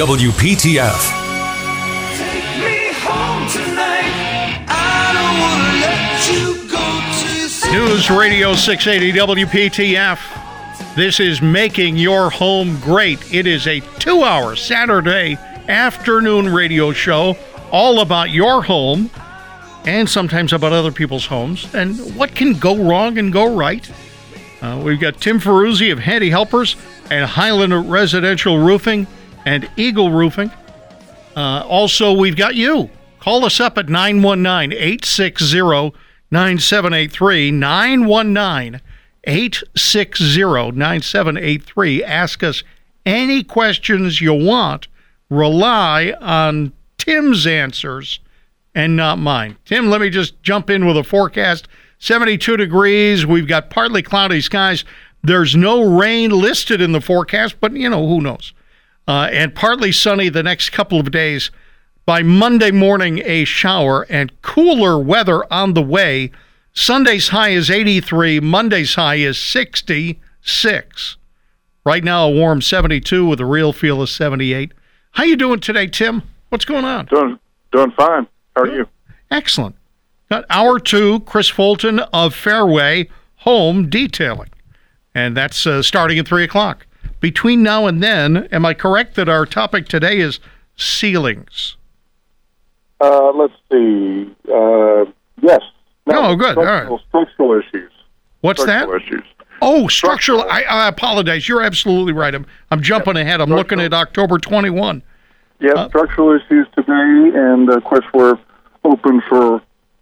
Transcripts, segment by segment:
WPTF. News Radio 680 WPTF. This is Making Your Home Great. It is a two hour Saturday afternoon radio show all about your home and sometimes about other people's homes and what can go wrong and go right. Uh, we've got Tim Ferruzzi of Handy Helpers and Highland Residential Roofing and Eagle Roofing. Uh, also, we've got you. Call us up at 919 860 9783 919 860 9783. Ask us any questions you want. Rely on Tim's answers and not mine. Tim, let me just jump in with a forecast 72 degrees. We've got partly cloudy skies. There's no rain listed in the forecast, but you know, who knows? Uh, and partly sunny the next couple of days. By Monday morning, a shower and cooler weather on the way. Sunday's high is 83, Monday's high is 66. Right now, a warm 72 with a real feel of 78. How you doing today, Tim? What's going on? Doing doing fine. How are you? Excellent. Got hour two, Chris Fulton of Fairway Home Detailing. And that's uh, starting at 3 o'clock. Between now and then, am I correct that our topic today is ceilings? Uh, let's see. Uh, yes. Oh, good. All right. Structural, structural issues. What's Structural that? issues. Oh, structural. I, I apologize. You're absolutely right. I'm, I'm jumping ahead. I'm looking at October 21. Yes, Uh, structural issues today, and of course we're open for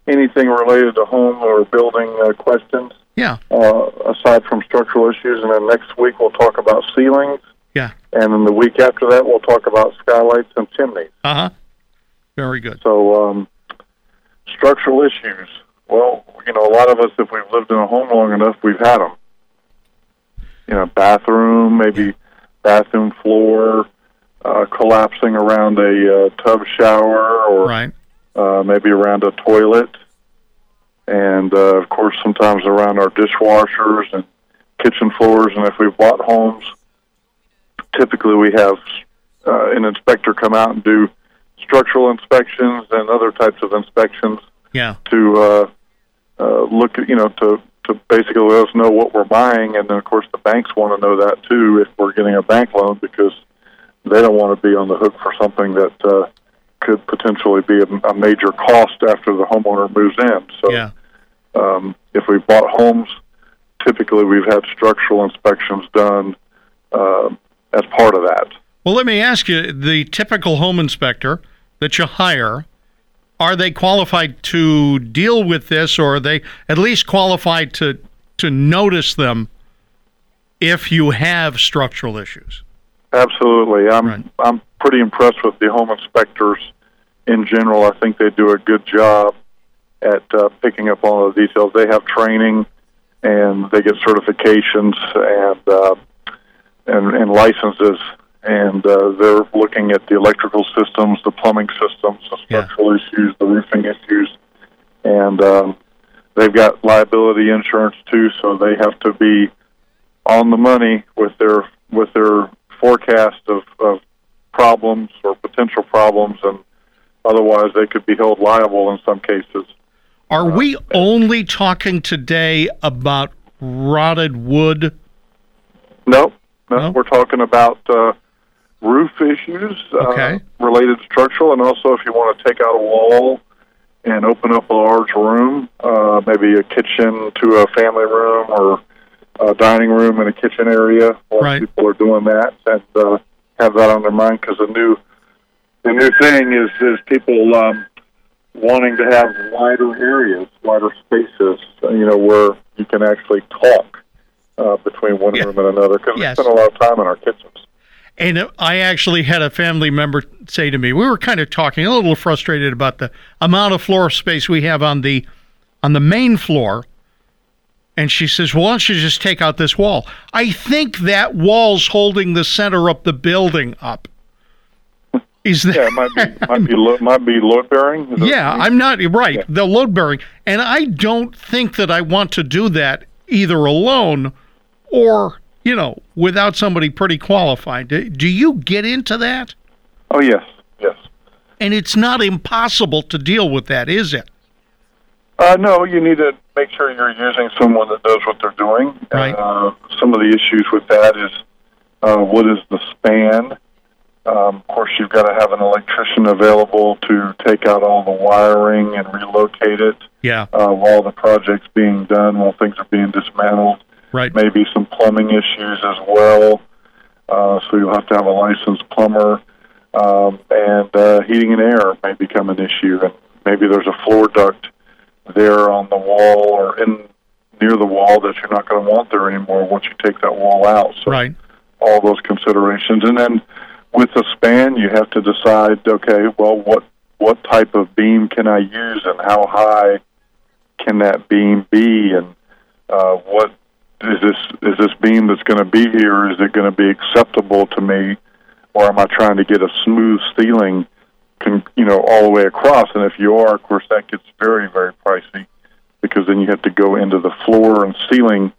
anything related to home or building uh, questions. Yeah. Uh, aside from structural issues, and then next week we'll talk about ceilings, Yeah. and then the week after that we'll talk about skylights and chimneys. Uh huh. Very good. So, um, structural issues. Well, you know, a lot of us, if we've lived in a home long enough, we've had them. You know, bathroom, maybe bathroom floor uh, collapsing around a uh, tub shower, or Right. Uh, maybe around a toilet, and uh, of course, sometimes around our dishwashers and kitchen floors. And if we've bought homes, typically we have uh, an inspector come out and do structural inspections and other types of inspections Yeah. to uh, uh, look at, you know, to to basically let us know what we're buying, and then of course the banks want to know that too if we're getting a bank loan because they don't want to be on the hook for something that uh, could potentially be a, a major cost after the homeowner moves in. So Yeah. um, if we bought homes, typically we've had structural inspections done uh, as part of that. Well, let me ask you the typical home inspector that you hire, are they qualified to deal with this or are they at least qualified to, to notice them if you have structural issues? Absolutely. I'm Right. I'm pretty impressed with the home inspectors in general. I think they do a good job at uh, picking up all the details. They have training and they get certifications and uh, and, and licenses, and uh, they're looking at the electrical systems, the plumbing systems, the Yeah. structural issues, the roofing issues, and um, they've got liability insurance too, so they have to be on the money with their with their forecast of, of problems or potential problems, and otherwise they could be held liable in some cases. Are we only talking today about rotted wood? No, no, No? we're talking about uh, roof issues Okay. uh, related to structural, and also if you want to take out a wall and open up a large room, uh, maybe a kitchen to a family room or a dining room and a kitchen area. A Right. people are doing that and uh, have that on their mind because the new the new thing is is people um, wanting to have wider areas, wider spaces, you know, where you can actually talk uh, between one Yeah. room and another. Because Yes. we spend a lot of time in our kitchens. And I actually had a family member say to me, we were kind of talking a little frustrated about the amount of floor space we have on the on the main floor. And she says, "Well, why don't you just take out this wall?" I think that wall's holding the center of the building up. Is that? Yeah, it might be might be lo- might be load bearing. Yeah, I'm not right. Yeah. The load bearing, and I don't think that I want to do that either alone or you know without somebody pretty qualified. Do, do you get into that? Oh yes, yes. And it's not impossible to deal with that, is it? Uh, no, you need to make sure you're using someone that knows what they're doing. Right. Uh, some of the issues with that is uh, what is the span? Um, of course, you've got to have an electrician available to take out all the wiring and relocate it Yeah. uh, while the project's being done, while things are being dismantled. Right. Maybe some plumbing issues as well. Uh, so you'll have to have a licensed plumber. Um, and uh, heating and air may become an issue. And maybe there's a floor duct there on the wall or in near the wall that you're not going to want there anymore once you take that wall out. So Right. all those considerations, and then with the span, you have to decide. Okay, well, what what type of beam can I use, and how high can that beam be, and uh, what is this is this beam that's going to be here? Is it going to be acceptable to me, or am I trying to get a smooth ceiling, con, you know, all the way across? And if you are, of course, that gets very very pricey because then you have to go into the floor and ceiling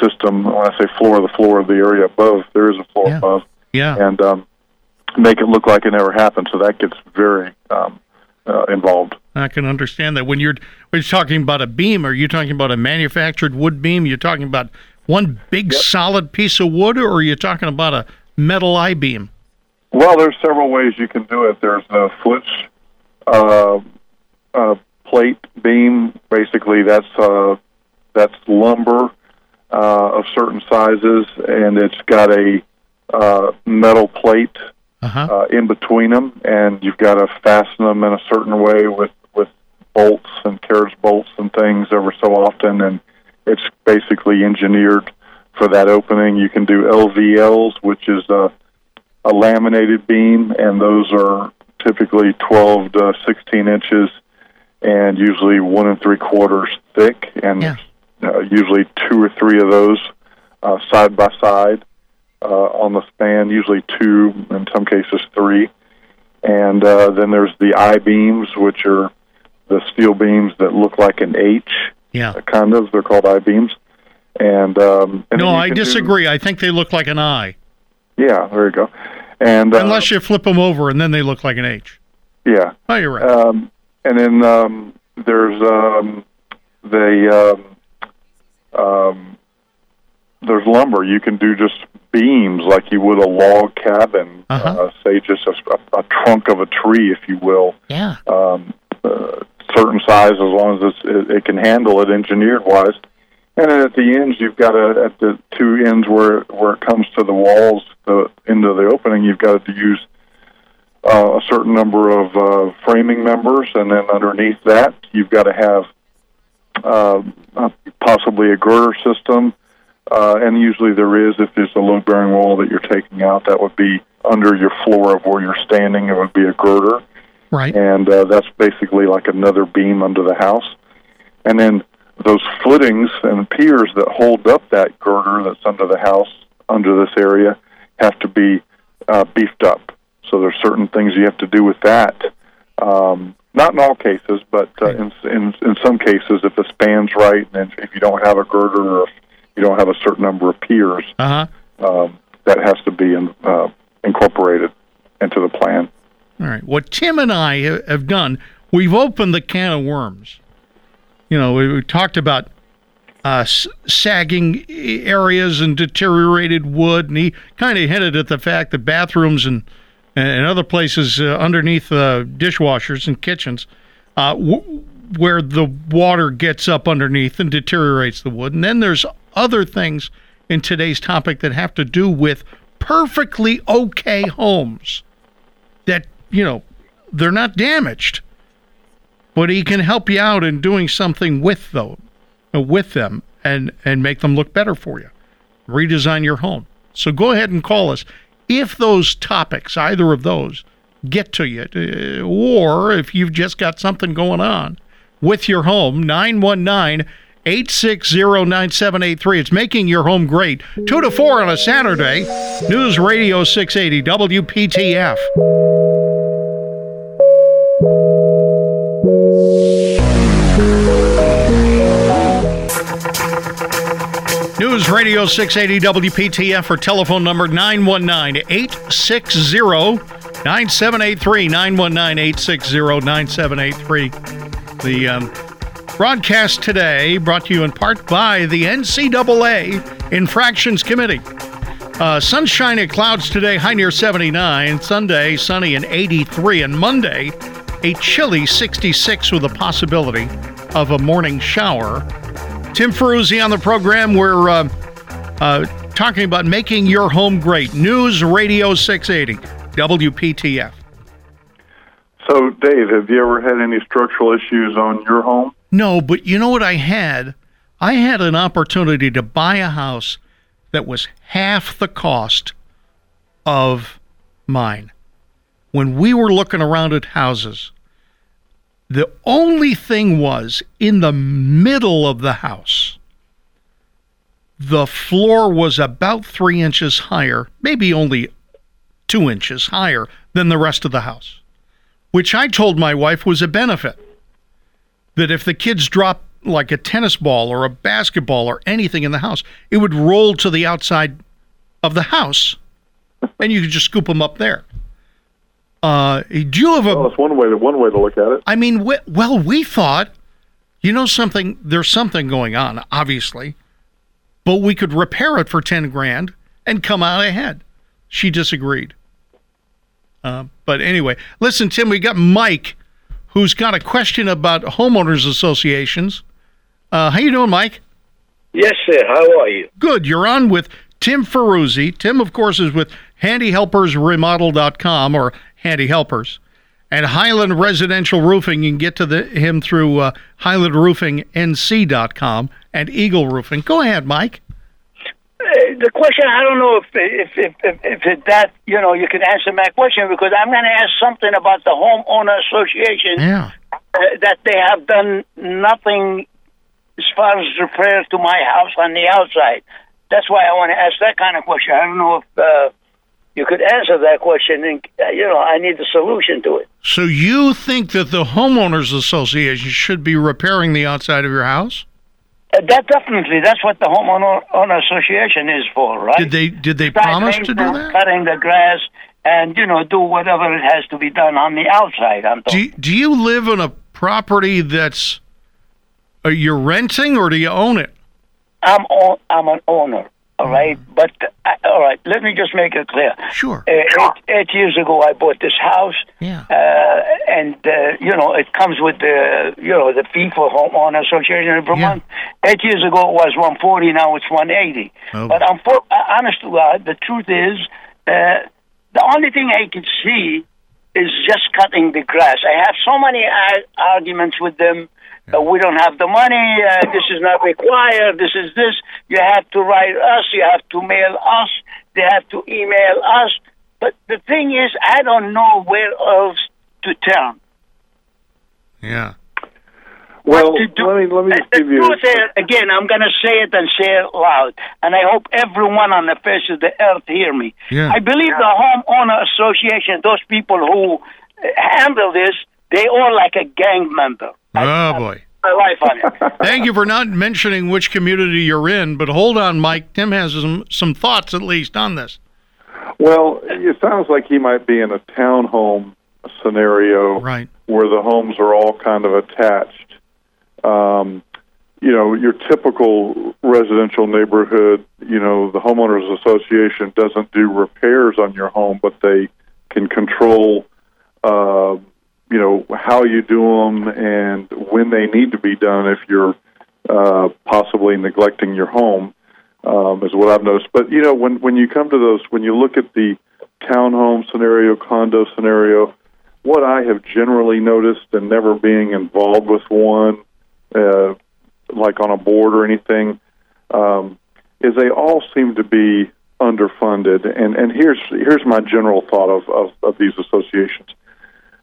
system. When I say floor, the floor of the area above, there is a floor Yeah. above, Yeah. and um, make it look like it never happened. So that gets very um, uh, involved. I can understand that. When you're when you're talking about a beam, are you talking about a manufactured wood beam? You're talking about one big solid piece of wood, or are you talking about a metal I beam? Well, there's several ways you can do it. There's the Flitch uh, uh, plate beam. Basically, that's uh, that's lumber uh, of certain sizes, and it's got a uh, metal plate Uh-huh. uh, in between them, and you've got to fasten them in a certain way with with bolts and carriage bolts and things ever so often, and it's basically engineered for that opening. You can do LVLs, which is a, a laminated beam, and those are typically 12 to 16 inches, and usually one and three quarters thick, and Yeah. uh, usually two or three of those uh, side by side uh, on the span, usually two, in some cases three. And uh, then there's the I beams, which are the steel beams that look like an H, Yeah. kind of. They're called I beams. And, um, and No, I can do- disagree. I think they look like an I, yeah, there you go. And uh, unless you flip them over and then they look like an H. yeah, Oh, you're right. um, and then um, there's um, the um, um, there's lumber. You can do just beams like you would a log cabin, Uh-huh. uh, say just a, a trunk of a tree, if you will. yeah. um, uh, certain size as long as it's, it, it can handle it engineered wise. And then at the ends, you've got to at the two ends where where it comes to the walls, the into the opening, you've got to use uh, a certain number of uh, framing members, and then underneath that, you've got to have uh, uh, possibly a girder system. Uh, and usually there is, if there's a load bearing wall that you're taking out, that would be under your floor of where you're standing. It would be a girder Right. and uh, that's basically like another beam under the house. And then those footings and piers that hold up that girder that's under the house, under this area, have to be uh, beefed up. So there's certain things you have to do with that. Um, not in all cases, but uh, in, in in some cases, if the span's right, and if you don't have a girder or if you don't have a certain number of piers, Uh huh. um, that has to be in, uh, incorporated into the plan. All right. What Tim and I have done, we've opened the can of worms. You know, we, we talked about uh, sagging areas and deteriorated wood, and he kind of hinted at the fact that bathrooms and and other places uh, underneath uh, dishwashers and kitchens, uh, w- where the water gets up underneath and deteriorates the wood. And then there's other things in today's topic that have to do with perfectly okay homes that you know they're not damaged but he can help you out in doing something with them uh, with them and and make them look better for you redesign your home so go ahead and call us if those topics either of those get to you uh, or if you've just got something going on with your home 919 860 9783. It's making your home great. 2 to 4 on a Saturday. News Radio 680 WPTF. News Radio 680 WPTF or telephone number 919 860 9783 919 860 9783. The um, broadcast today brought to you in part by the NCAA Infractions Committee. Uh, sunshine and clouds today, high near 79. Sunday, sunny and 83. And Monday, a chilly 66 with a possibility of a morning shower. Tim Ferruzzi on the program. We're uh, uh, talking about making your home great. News Radio 680, WPTF. So, Dave, have you ever had any structural issues on your home? No, but you know what I had? I had an opportunity to buy a house that was half the cost of mine. When we were looking around at houses, the only thing was in the middle of the house, the floor was about three inches higher, maybe only two inches higher than the rest of the house, which I told my wife was a benefit. That if the kids dropped like a tennis ball or a basketball or anything in the house, it would roll to the outside of the house, and you could just scoop them up there. Uh, do you have a? Well, that's one way to one way to look at it. I mean, we, well, we thought, you know, something. There's something going on, obviously, but we could repair it for ten grand and come out ahead. She disagreed. Uh, but anyway, listen, Tim, we got Mike, who's got a question about homeowners associations. Uh, how you doing, Mike? Yes, sir. How are you? Good. You're on with Tim Ferruzzi. Tim, of course, is with HandyHelpersRemodel.com or Handy Helpers. And Highland Residential Roofing, you can get to the, him through uh, HighlandRoofingNC.com and Eagle Roofing. Go ahead, Mike. Uh, the question, I don't know if if if if, if it, that you know you can answer my question because I'm going to ask something about the homeowner association. Yeah. Uh, that they have done nothing as far as repair to my house on the outside. That's why I want to ask that kind of question. I don't know if uh, you could answer that question, and uh, you know I need the solution to it. So you think that the homeowners association should be repairing the outside of your house? Uh, that definitely, that's what the homeowner owner association is for, right? Did they did they Start promise to do that? Cutting the grass and you know do whatever it has to be done on the outside. I'm Do talking. you, do you live on a property that's uh, you're renting or do you own it? I'm o- I'm an owner, all right. But uh, all right, let me just make it clear. Sure. Uh, eight, eight years ago, I bought this house, Yeah. uh, and uh, you know it comes with the you know the fee for homeowner association every Yeah. month. Eight years ago it was one forty, now it's one eighty. Oh. But I'm for, uh, honest to God, the truth is, uh, the only thing I can see is just cutting the grass. I have so many ar- arguments with them. Uh, we don't have the money. Uh, this is not required. This is this. You have to write us. You have to mail us. They have to email us. But the thing is, I don't know where else to turn. Yeah. Well, What to do- let me let me just give you. truth again, I'm going to say it and say it loud, and I hope everyone on the face of the earth hear me. Yeah. I believe the homeowner association, those people who uh, handle this, they all like a gang member. Oh boy. My life on it. Thank you for not mentioning which community you're in, but hold on, Mike. Tim has some some thoughts at least on this. Well, it sounds like he might be in a townhome scenario Right. where the homes are all kind of attached. Um, you know, your typical residential neighborhood, you know, the homeowners association doesn't do repairs on your home, but they can control, uh, you know, how you do them and when they need to be done if you're uh, possibly neglecting your home, um, is what I've noticed. But, you know, when, when you come to those, when you look at the townhome scenario, condo scenario, what I have generally noticed and never being involved with one, uh, like on a board or anything, um, is they all seem to be underfunded. And, and here's here's my general thought of, of, of these associations.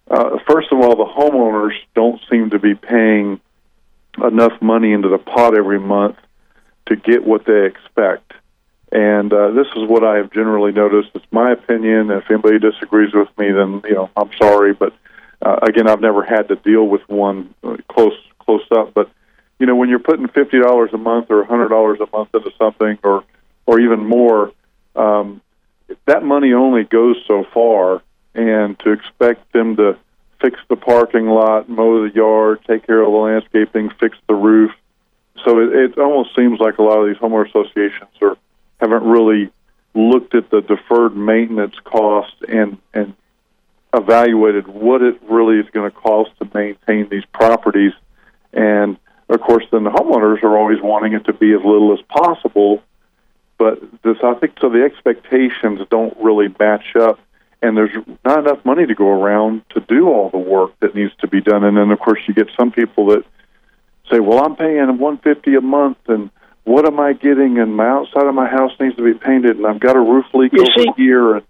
Uh, first of all, the homeowners don't seem to be paying enough money into the pot every month to get what they expect. And uh, this is what I have generally noticed. It's my opinion. If anybody disagrees with me, then you know I'm sorry. But uh, again, I've never had to deal with one uh, close close up. But you know, when you're putting fifty dollars a month or a hundred dollars a month into something, or or even more, um, that money only goes so far. And to expect them to fix the parking lot, mow the yard, take care of the landscaping, fix the roof. So it, it almost seems like a lot of these homeowner associations are haven't really looked at the deferred maintenance cost and and evaluated what it really is going to cost to maintain these properties. And of course, then the homeowners are always wanting it to be as little as possible. But this, I think, so the expectations don't really match up and there's not enough money to go around to do all the work that needs to be done. And then, of course, you get some people that say, "Well, I'm paying 150 a month, and what am I getting? And my outside of my house needs to be painted, and I've got a roof leak You over see- here." And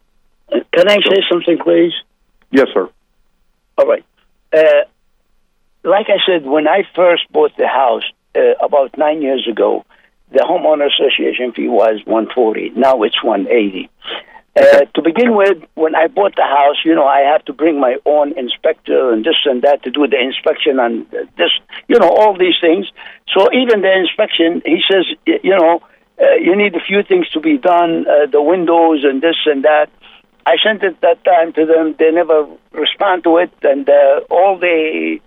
Can I say something, please? yes, sir. All right. Uh, like I said, when I first bought the house uh, about nine years ago, the homeowner association fee was 140. Now it's 180. Uh, to begin with, when I bought the house, you know, I have to bring my own inspector and this and that to do the inspection and this, you know, all these things. So even the inspection, he says, you know, uh, you need a few things to be done, uh, the windows and this and that. I sent it that time to them. They never respond to it, and uh, all they,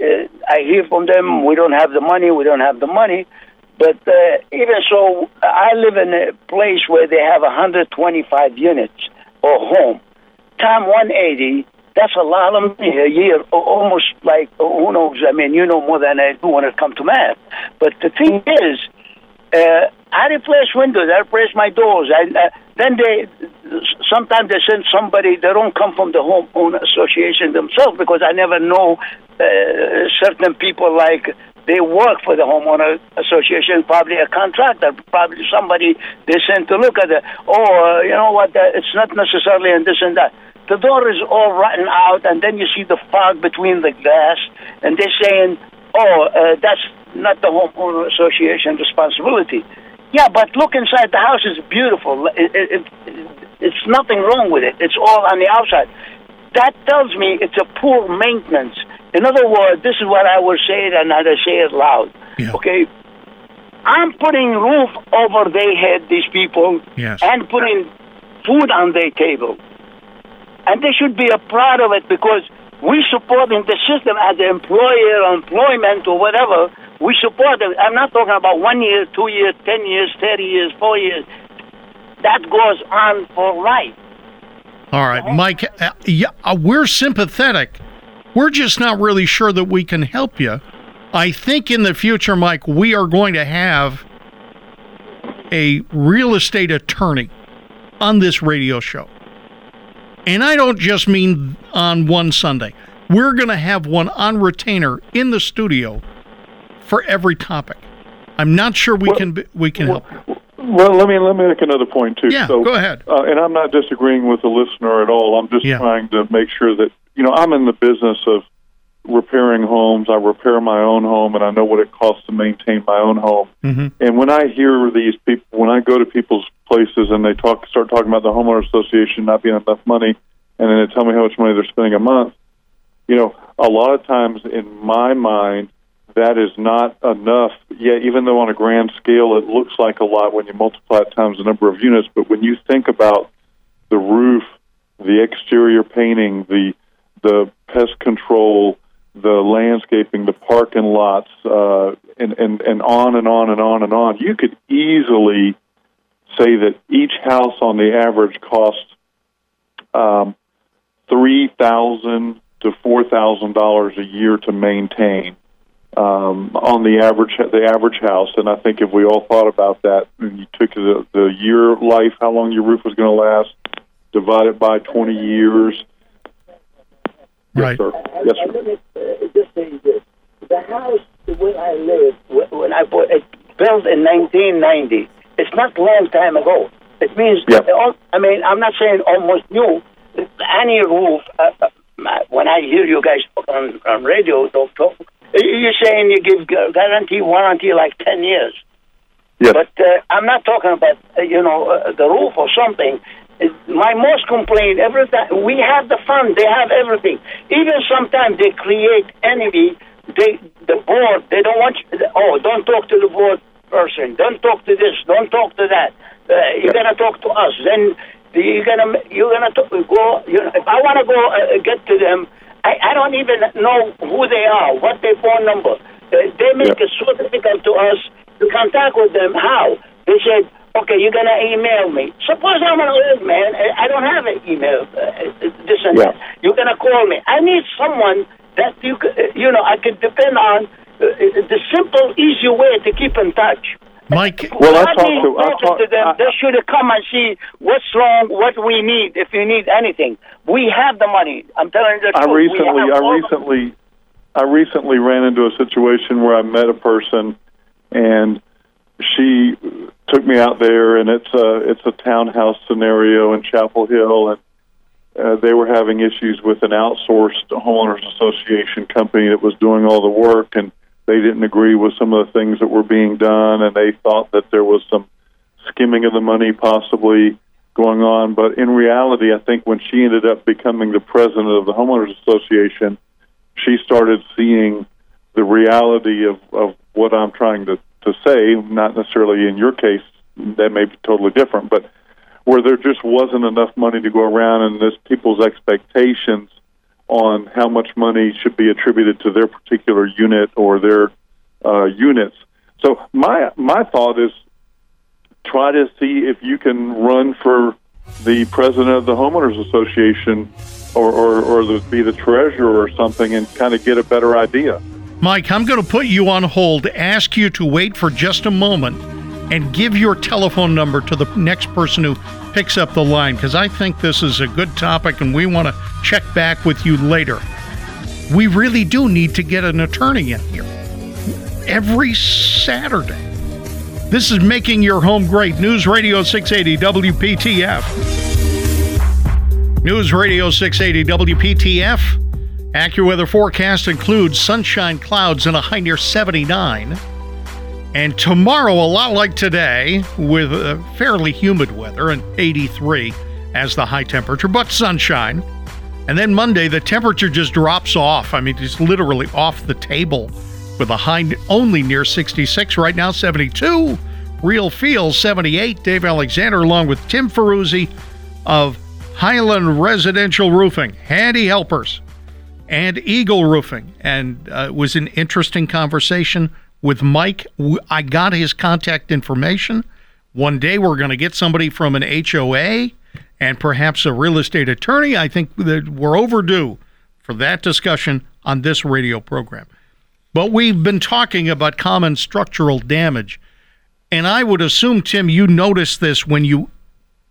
uh, I hear from them, we don't have the money, we don't have the money. But uh, even so, I live in a place where they have 125 units or home. Time 180, that's a lot of money a year, almost like, who knows, I mean, you know more than I do when it comes to math. But the thing is, uh, I replace windows, I replace my doors. I, uh, then they, sometimes they send somebody, they don't come from the homeowner association themselves because I never know uh, certain people like they work for the homeowner association, probably a contractor, probably somebody they sent to look at it. Oh, uh, you know what? Uh, it's not necessarily and this and that. The door is all rotten out, and then you see the fog between the glass, and they're saying, "Oh, uh, that's not the homeowner association responsibility." Yeah, but look inside. The house is beautiful. It, it, it, it's nothing wrong with it. It's all on the outside. That tells me it's a poor maintenance. In other words, this is what I will say it and I will say it loud. Yeah. Okay, I'm putting roof over their head. These people Yes. and putting food on their table, and they should be a proud of it because we supporting the system as an employer, employment, or whatever. We support it. I'm not talking about one year, two years, ten years, thirty years, four years. That goes on for life. All right, Mike. Uh, yeah, uh, we're sympathetic. We're just not really sure that we can help you. I think in the future, Mike, we are going to have a real estate attorney on this radio show. And I don't just mean on one Sunday. We're going to have one on retainer in the studio for every topic. I'm not sure we Well- can be, we can help. Well, let me let me make another point too. Yeah, so, go ahead. Uh, and I'm not disagreeing with the listener at all. I'm just Yeah. trying to make sure that you know I'm in the business of repairing homes. I repair my own home, and I know what it costs to maintain my own home. hmm And when I hear these people, when I go to people's places and they talk, start talking about the homeowner association not being enough money, and then they tell me how much money they're spending a month, you know, a lot of times in my mind, that is not enough. Yeah, even though on a grand scale it looks like a lot when you multiply it times the number of units, but when you think about the roof, the exterior painting, the the pest control, the landscaping, the parking lots, uh, and, and, and on and on and on and on. You could easily say that each house on the average costs um, three thousand to four thousand dollars a year to maintain um, on the average the average house. And I think if we all thought about that, and you took the the year life, how long your roof was going to last, divide it by twenty years. Right. Yes, sir. Yes, sir. Let me uh, just say this: the house where I live, when I bought it, built in 1990. It's not long time ago. It means, Yep. I mean, I'm not saying almost new. Any roof. Uh, uh, when I hear you guys on, on radio, talk, talk, you're saying you give gu- guarantee, warranty like 10 years. Yes. But uh, I'm not talking about uh, you know uh, the roof or something. My most complaint every time we have the fund, they have everything. Even sometimes they create enemy. They the board they don't want you. Oh, don't talk to the board person. Don't talk to this. Don't talk to that. Uh, you gotta talk to us. Then you're gonna you're gonna t- go. You know, if I want to go uh, get to them, I, I don't even know who they are, what their phone number. Uh, they make Yeah. it so difficult to us to contact with them. How? They said, okay, you're gonna email me. Suppose I'm an old man. I I don't have an email. Uh, uh, this and Yeah. that. You're gonna call me. I need someone that you c- uh, you know I can depend on. Uh, the simple, easy way to keep in touch. Mike, Well, I Not talked to- I talking talked- to them. I- they should come and see what's wrong, what we need. If you need anything, we have the money. I'm telling you the I truth. We recently, I all the- recently, I recently ran into a situation where I met a person, and she took me out there, and it's a it's a townhouse scenario in Chapel Hill, and uh, they were having issues with an outsourced homeowners association company that was doing all the work, and they didn't agree with some of the things that were being done, and they thought that there was some skimming of the money possibly going on. But in reality, I think when she ended up becoming the president of the homeowners association, she started seeing the reality of, of what I'm trying to, to say, not necessarily in your case, that may be totally different, but where there just wasn't enough money to go around and this people's expectations on how much money should be attributed to their particular unit or their uh, units. So my my thought is try to see if you can run for the president of the homeowners association or, or, or the, be the treasurer or something and kind of get a better idea. Mike, I'm going to put you on hold, ask you to wait for just a moment, and give your telephone number to the next person who picks up the line because I think this is a good topic and we want to check back with you later. We really do need to get an attorney in here every Saturday. This is Making Your Home Great. News Radio 680 WPTF. News Radio 680 WPTF. AccuWeather forecast includes sunshine clouds and a high near 79. And tomorrow, a lot like today, with uh, fairly humid weather and 83 as the high temperature, but sunshine. And then Monday, the temperature just drops off. I mean, it's literally off the table with a high only near 66 right now, 72. Real Feel 78. Dave Alexander, along with Tim Ferruzzi of Highland Residential Roofing, Handy Helpers, and Eagle Roofing. And uh, it was an interesting conversation with Mike. I got his contact information. One day we're going to get somebody from an HOA and perhaps a real estate attorney. I think that we're overdue for that discussion on this radio program. But we've been talking about common structural damage. And I would assume, Tim, you notice this when you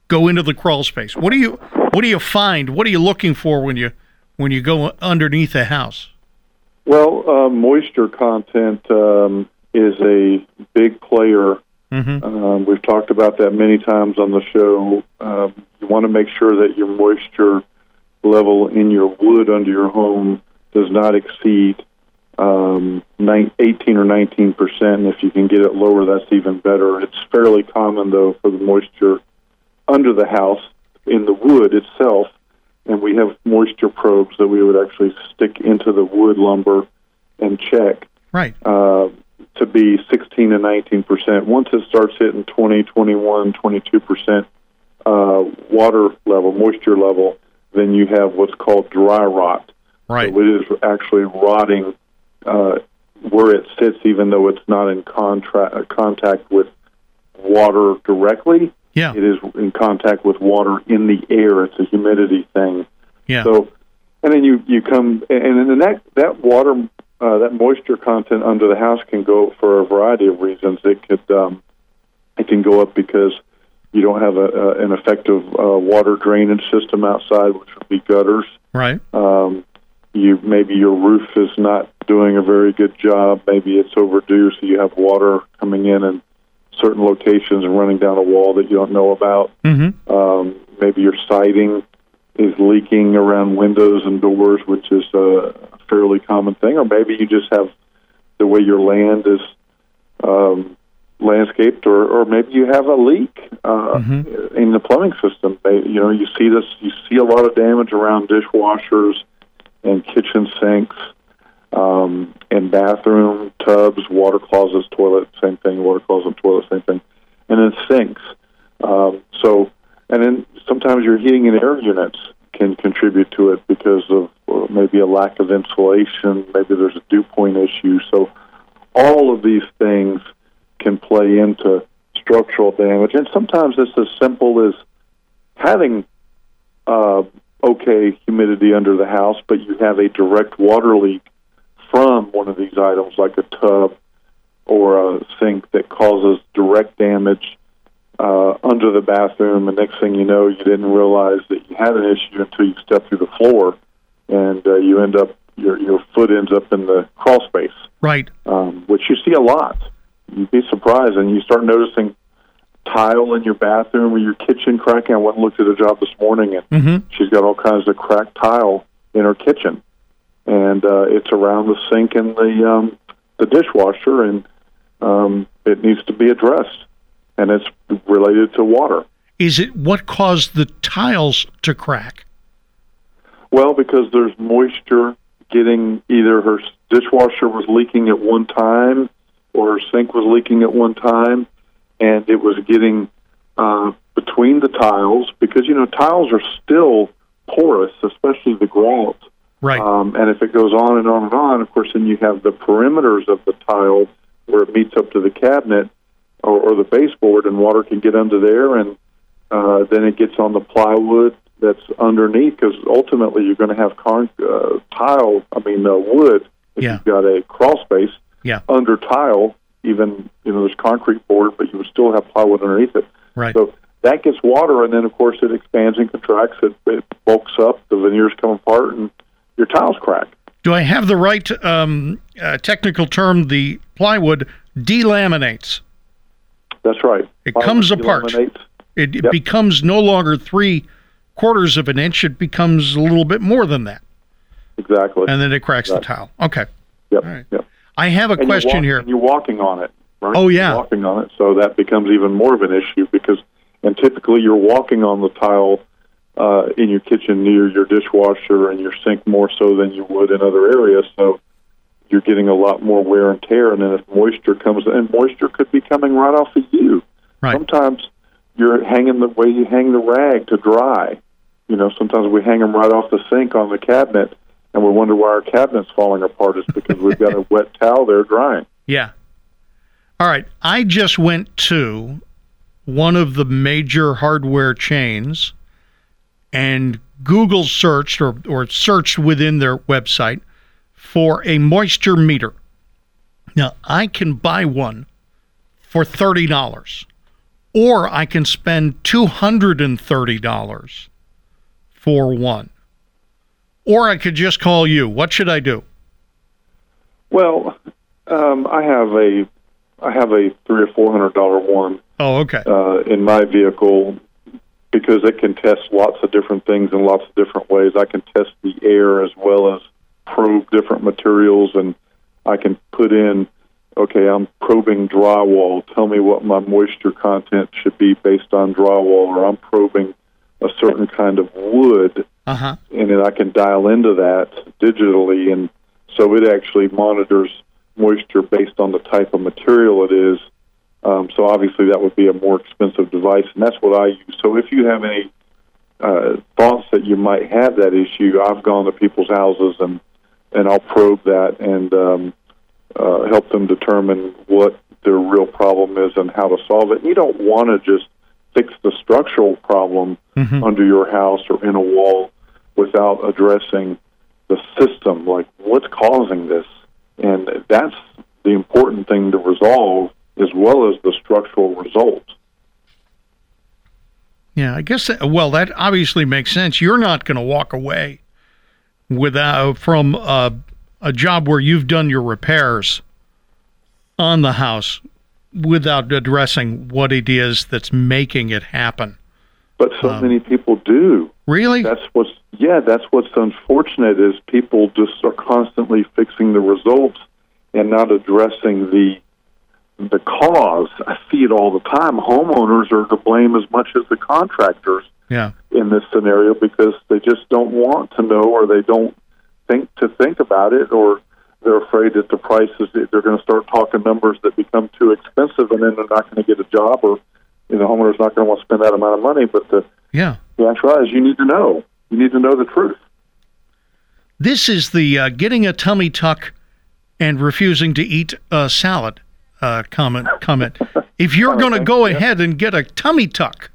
go into the crawl space. What do you what do you find? What are you looking for when you when you go underneath a house? Well, uh, moisture content um, is a big player. Mm-hmm. Um, we've talked about that many times on the show. Um, you want to make sure that your moisture level in your wood under your home does not exceed um, 18 or 19 percent. And if you can get it lower, that's even better. It's fairly common, though, for the moisture under the house in the wood itself. And we have moisture probes that we would actually stick into the wood lumber and check Right. uh, to be 16 to 19 percent. Once it starts hitting 20, 21, 22 percent uh, water level, moisture level, then you have what's called dry rot. Right. So it is actually rotting uh, where it sits, even though it's not in contra- contact with water directly. Yeah. It is in contact with water in the air. It's a humidity thing. Yeah. So, and then you you come and then that that water uh, that moisture content under the house can go for a variety of reasons. It could um, it can go up because you don't have a, an effective uh, water drainage system outside, which would be gutters. Right. Um, you maybe your roof is not doing a very good job. Maybe it's overdue, so you have water coming in in certain locations and running down a wall that you don't know about. Mm-hmm. Um, maybe your siding is leaking around windows and doors, which is a fairly common thing. Or maybe you just have the way your land is um, landscaped, or, or maybe you have a leak uh, Mhm. in the plumbing system. You know, you see this. You see a lot of damage around dishwashers and kitchen sinks. Um, and bathroom tubs, water closets, toilet, same thing. Water closet, toilet, same thing, and then sinks. Um, so and then sometimes your heating and air units can contribute to it because of uh, maybe a lack of insulation, maybe there's a dew point issue. So all of these things can play into structural damage, and sometimes it's as simple as having uh, okay humidity under the house, but you have a direct water leak from one of these items, like a tub or a sink, that causes direct damage uh, under the bathroom. And next thing you know, you didn't realize that you had an issue until you step through the floor, and uh, you end up your your foot ends up in the crawl space, Right. um, which you see a lot. You'd be surprised, and you start noticing tile in your bathroom or your kitchen cracking. I went and looked at a job this morning, and Mm-hmm. she's got all kinds of cracked tile in her kitchen, and uh, it's around the sink and the um, the dishwasher, and um, it needs to be addressed, and it's related to water. Is it what caused the tiles to crack? Well, because there's moisture getting either her dishwasher was leaking at one time or her sink was leaking at one time, and it was getting uh, between the tiles because you know tiles are still porous, especially the grout. Right. Um, and if it goes on and on and on, of course, then you have the perimeters of the tile where it meets up to the cabinet or, or the baseboard, and water can get under there, and uh, then it gets on the plywood that's underneath. Because ultimately, you're going to have con- uh, tile. I mean, uh, wood. If Yeah. you've got a crawl space Yeah. under tile, even you know there's concrete board, but you would still have plywood underneath it. Right. So that gets water, and then of course it expands and contracts. It, it bulks up. The veneers come apart, and your tiles crack. Do I have the right um, uh, technical term? The plywood delaminates. That's right. It comes apart. delaminates. It, it Yep. becomes no longer three quarters of an inch. It becomes a little bit more than that, Exactly. and then it cracks the tile. Okay. yep. right. Yep. I have a And question walk- here. You're walking on it. Right? Oh, yeah. You're walking on it, so that becomes even more of an issue because, and typically you're walking on the tile uh, in your kitchen near your dishwasher and your sink more so than you would in other areas. So you're getting a lot more wear and tear. And then if moisture comes, and moisture could be coming right off of you. Right. Sometimes you're hanging the way you hang the rag to dry. You know, sometimes we hang them right off the sink on the cabinet, and we wonder why our cabinet's falling apart. It's because we've got a wet towel there drying. Yeah. All right. I just went to one of the major hardware chains and Google searched or, or searched within their website for a moisture meter. Now, I can buy one for $30, or I can spend $230 for one. Or I could just call you. What should I do? Well, um, I have a I have a three or four hundred dollar one Oh, okay. uh, in my vehicle because it can test lots of different things in lots of different ways. I can test the air as well as probe different materials, and I can put in, okay, I'm probing drywall. Tell me what my moisture content should be based on drywall, or I'm probing a certain kind of wood Uh huh. and then I can dial into that digitally, and so it actually monitors moisture based on the type of material it is. Um, so obviously that would be a more expensive device, and that's what I use. So if you have any uh, thoughts that you might have that issue, I've gone to people's houses and and I'll probe that and um, uh, help them determine what their real problem is and how to solve it. You don't want to just fix the structural problem Mhm. under your house or in a wall without addressing the system, like what's causing this. And that's the important thing to resolve as well as the structural result. Yeah, I guess. That, well, that obviously makes sense. You're not going to walk away without from a, a job where you've done your repairs on the house without addressing what it is that's making it happen. But so Um, many people do. Really? That's what's yeah, that's what's unfortunate is people just are constantly fixing the results and not addressing the the cause. I see it all the time. Homeowners are to blame as much as the contractors yeah. in this scenario because they just don't want to know or they don't think to think about it or they're afraid that the prices they're going to start talking numbers that become too expensive and then they're not going to get a job or you know homeowner's not going to want to spend that amount of money but the Yeah. The actuality is you need to know. You need to know the truth. This is the uh, getting a tummy tuck and refusing to eat a salad uh, comment. Comment. If you're going to go ahead and get a tummy tuck,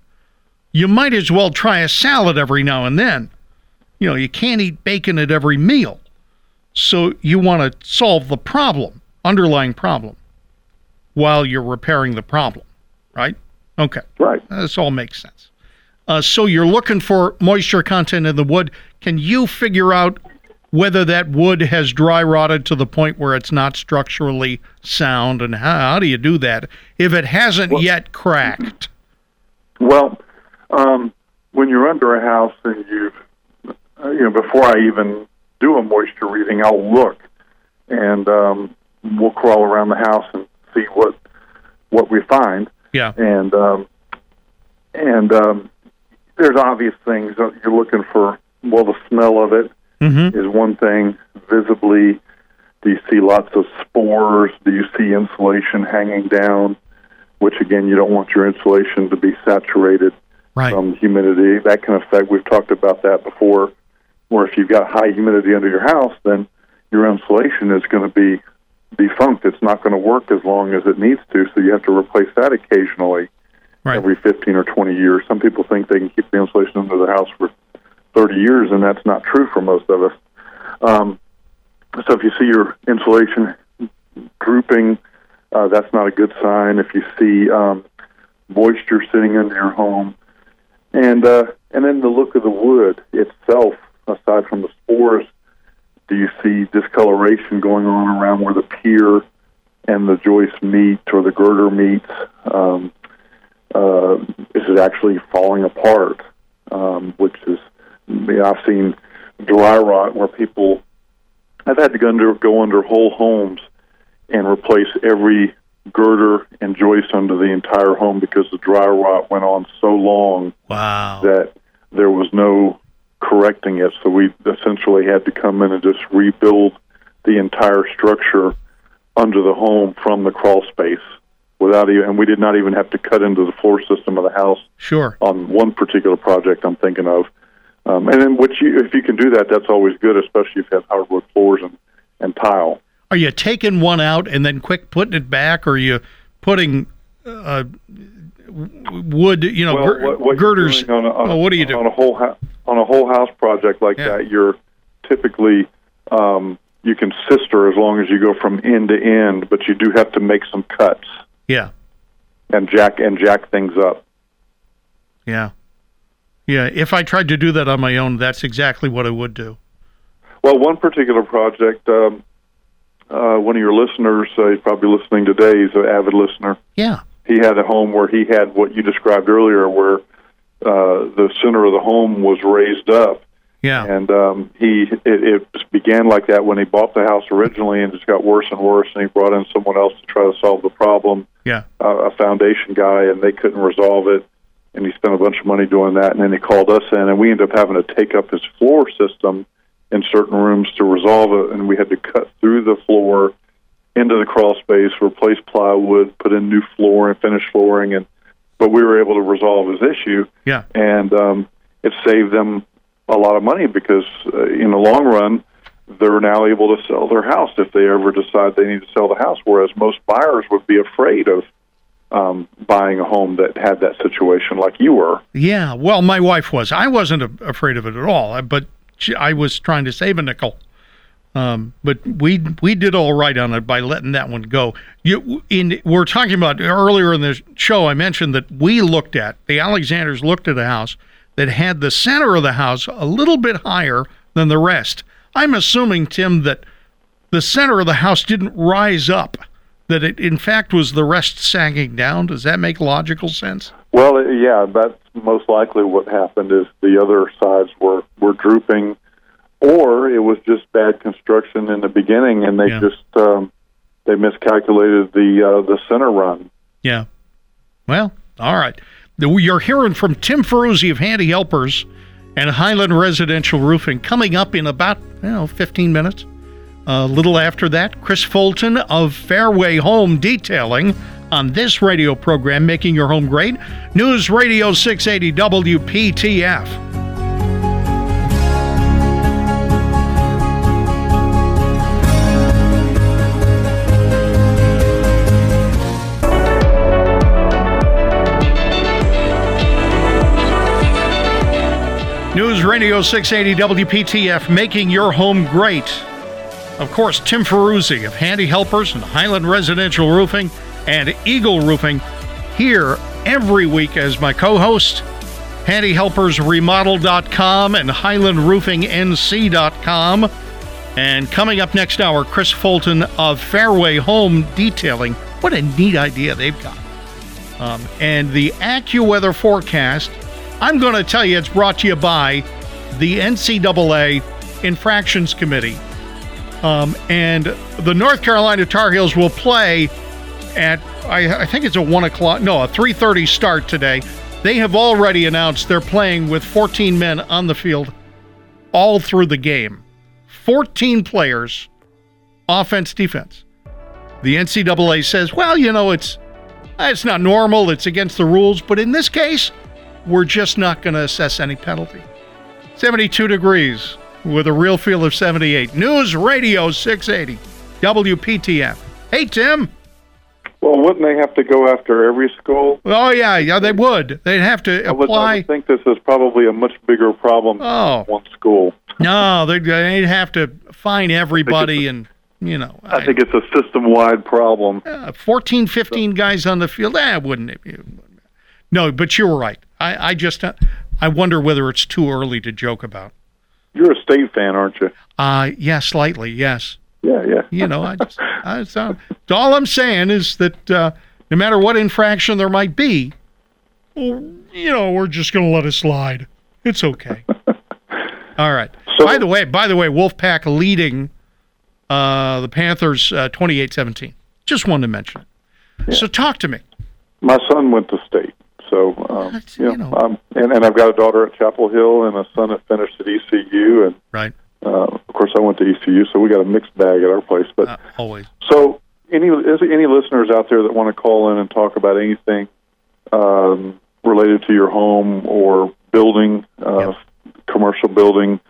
you might as well try a salad every now and then. You know, you can't eat bacon at every meal. So you want to solve the problem, underlying problem, while you're repairing the problem, right? Okay. Right. This all makes sense. Uh, so you're looking for moisture content in the wood. Can you figure out whether that wood has dry rotted to the point where it's not structurally sound, and how, how do you do that if it hasn't Well- yet cracked? Well, um, when you're under a house and you've, uh, you know, before I even do a moisture reading, I'll look, and um, we'll crawl around the house and see what what we find, Yeah. and um, and um, there's obvious things that you're looking for. Well, the smell of it Mm-hmm. is one thing. Visibly, do you see lots of spores? Do you see insulation hanging down? Which again, you don't want your insulation to be saturated Right. from humidity. That can affect. We've talked about that before. Where if you've got high humidity under your house, then your insulation is going to be defunct. It's not going to work as long as it needs to. So you have to replace that occasionally, Right. every 15 or 20 years. Some people think they can keep the insulation under the house for 30 years, and that's not true for most of us. Um, so if you see your insulation drooping, uh, that's not a good sign. If you see um, moisture sitting in your home, and uh, and then the look of the wood itself, aside from the spores, do you see discoloration going on around where the pier and the joist meet or the girder meets? Um, uh, is it actually falling apart? Um, which is, I mean, I've seen dry rot where people, I've had to go under, go under whole homes and replace every girder and joist under the entire home because the dry rot went on so long Wow. that there was no correcting it. So we essentially had to come in and just rebuild the entire structure under the home from the crawl space without even, and we did not even have to cut into the floor system of the house Sure. on one particular project I'm thinking of. Um, and then, which you, if you can do that, that's always good, especially if you have hardwood floors and, and tile. Are you taking one out and then quick putting it back, or are you putting uh, wood, you know, Well, gir- what, what girders? on a, on, oh, what do you do? on a whole ho- on a whole house project like Yeah. that? You're typically um, you can sister as long as you go from end to end, but you do have to make some cuts yeah. and jack and jack things up. Yeah. Yeah. If I tried to do that on my own, that's exactly what I would do. Well, one particular project, um, uh, one of your listeners, uh, he's probably listening today. He's an avid listener. Yeah. He had a home where he had what you described earlier, where uh, the center of the home was raised up, Yeah. and um, he it, it began like that when he bought the house originally, and just got worse and worse. And he brought in someone else to try to solve the problem, Yeah. uh, a foundation guy, and they couldn't resolve it. And he spent a bunch of money doing that, and then he called us in, and we ended up having to take up his floor system in certain rooms to resolve it, and we had to cut through the floor into the crawl space, replace plywood, put in new floor and finish flooring, and but we were able to resolve his issue, Yeah. and um, it saved them a lot of money because uh, in the long run, they're now able to sell their house if they ever decide they need to sell the house. Whereas most buyers would be afraid of um, buying a home that had that situation, like you were. Yeah. Well, my wife was. I wasn't a- afraid of it at all, but she, I was trying to save a nickel. Um, but we we did all right on it by letting that one go. You in we're talking about earlier in the show. I mentioned that we looked at the Alexanders looked at a house that had the center of the house a little bit higher than the rest. I'm assuming Tim that the center of the house didn't rise up. That it in fact was the rest sagging down. Does that make logical sense? Well, uh, yeah, that's most likely what happened. Is the other sides were were drooping, or it was just bad construction in the beginning, and they Yeah. just um, they miscalculated the uh, the center run. Yeah. Well, all right. You're hearing from Tim Ferruzzi of Handy Helpers and Highland Residential Roofing coming up in about, you know, 15 minutes. A little after that, Chris Fulton of Fairway Home Detailing on this radio program, Making Your Home Great, News Radio 680 WPTF. News Radio 680 WPTF, making your home great. Of course, Tim Ferruzzi of Handy Helpers and Highland Residential Roofing and Eagle Roofing here every week as my co host. HandyHelpersRemodel.com and HighlandRoofingNC.com. And coming up next hour, Chris Fulton of Fairway Home Detailing. What a neat idea they've got. Um, and the AccuWeather forecast I'm going to tell you it's brought to you by the NCAA Infractions Committee. Um, and the North Carolina Tar Heels will play at I, I think it's a one o'clock no a 3:30 start today. They have already announced they're playing with 14 men on the field all through the game. 14 players, offense, defense. The NCAA says, well, you know, it's it's not normal, it's against the rules, but in this case, we're just not going to assess any penalty. 72 degrees with a real feel of 78. News Radio 680 WPTF. Hey, Tim. Well, wouldn't they have to go after every school? Oh yeah, yeah, they would. They'd have to I would, apply. I would think this is probably a much bigger problem Oh. than one school. no, they'd, they'd have to fine everybody, and you know, I think it's a system-wide problem. uh, 14, 15 guys on the field. That wouldn't it? No, but you were right. I, I just, uh, I wonder whether it's too early to joke about. You're a state fan, aren't you? Uh, yeah, slightly, yes. Yeah, yeah. You know, I just, I, so, all I'm saying is that uh, no matter what infraction there might be, well, you know, we're just going to let it slide. It's okay. all right. So- by the way, by the way, Wolfpack leading uh, the Panthers uh, 28-17. Just wanted to mention it. So talk to me. My son went to state, so um, That's- you know. I'm, and, and I've got a daughter at Chapel Hill and a son that finished at ECU, and Right. uh, of course I went to ECU, so we got a mixed bag at our place. But Uh, always. So, any any listeners out there that want to call in and talk about anything um, related to your home or building, uh, commercial building,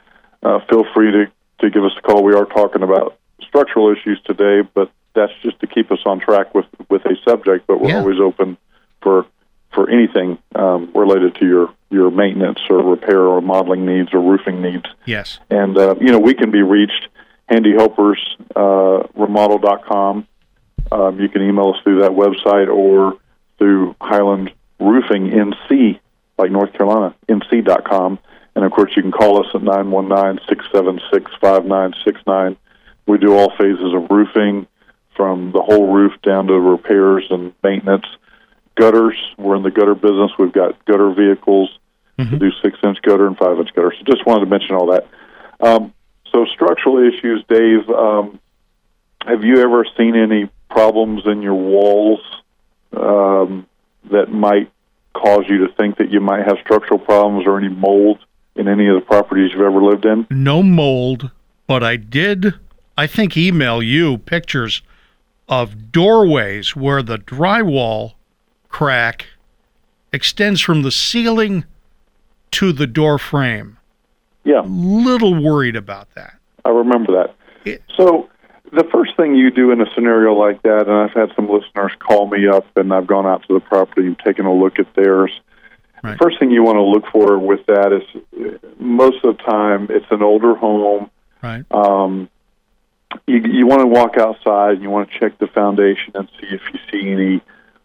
uh, feel free to, to give us a call. We are talking about structural issues today, but that's just to keep us on track with with a subject. But we're Yeah. always open for for anything um, related to your your maintenance or repair or modeling needs or roofing needs. Yes. And, uh, you know, we can be reached, Handy Helpers, uh, remodel.com. Um, you can email us through that website or through Highland Roofing NC, like North Carolina, NC.com. And of course, you can call us at 919 676 5969. We do all phases of roofing from the whole roof down to repairs and maintenance. Gutters, we're in the gutter business. We've got gutter vehicles to do six inch gutter and five inch gutter. So just wanted to mention all that. Um, so structural issues, Dave. Um, have you ever seen any problems in your walls um, that might cause you to think that you might have structural problems or any mold in any of the properties you've ever lived in? No mold, but I did, I think, email you pictures of doorways where the drywall crack extends from the ceiling to the door frame. Yeah, Little worried about that. I remember that. It- So the first thing you do in a scenario like that, and I've had some listeners call me up, and I've gone out to the property and taken a look at theirs. Right. First thing you want to look for with that is most of the time it's an older home. Right. Um, you you want to walk outside and you want to check the foundation and see if you see any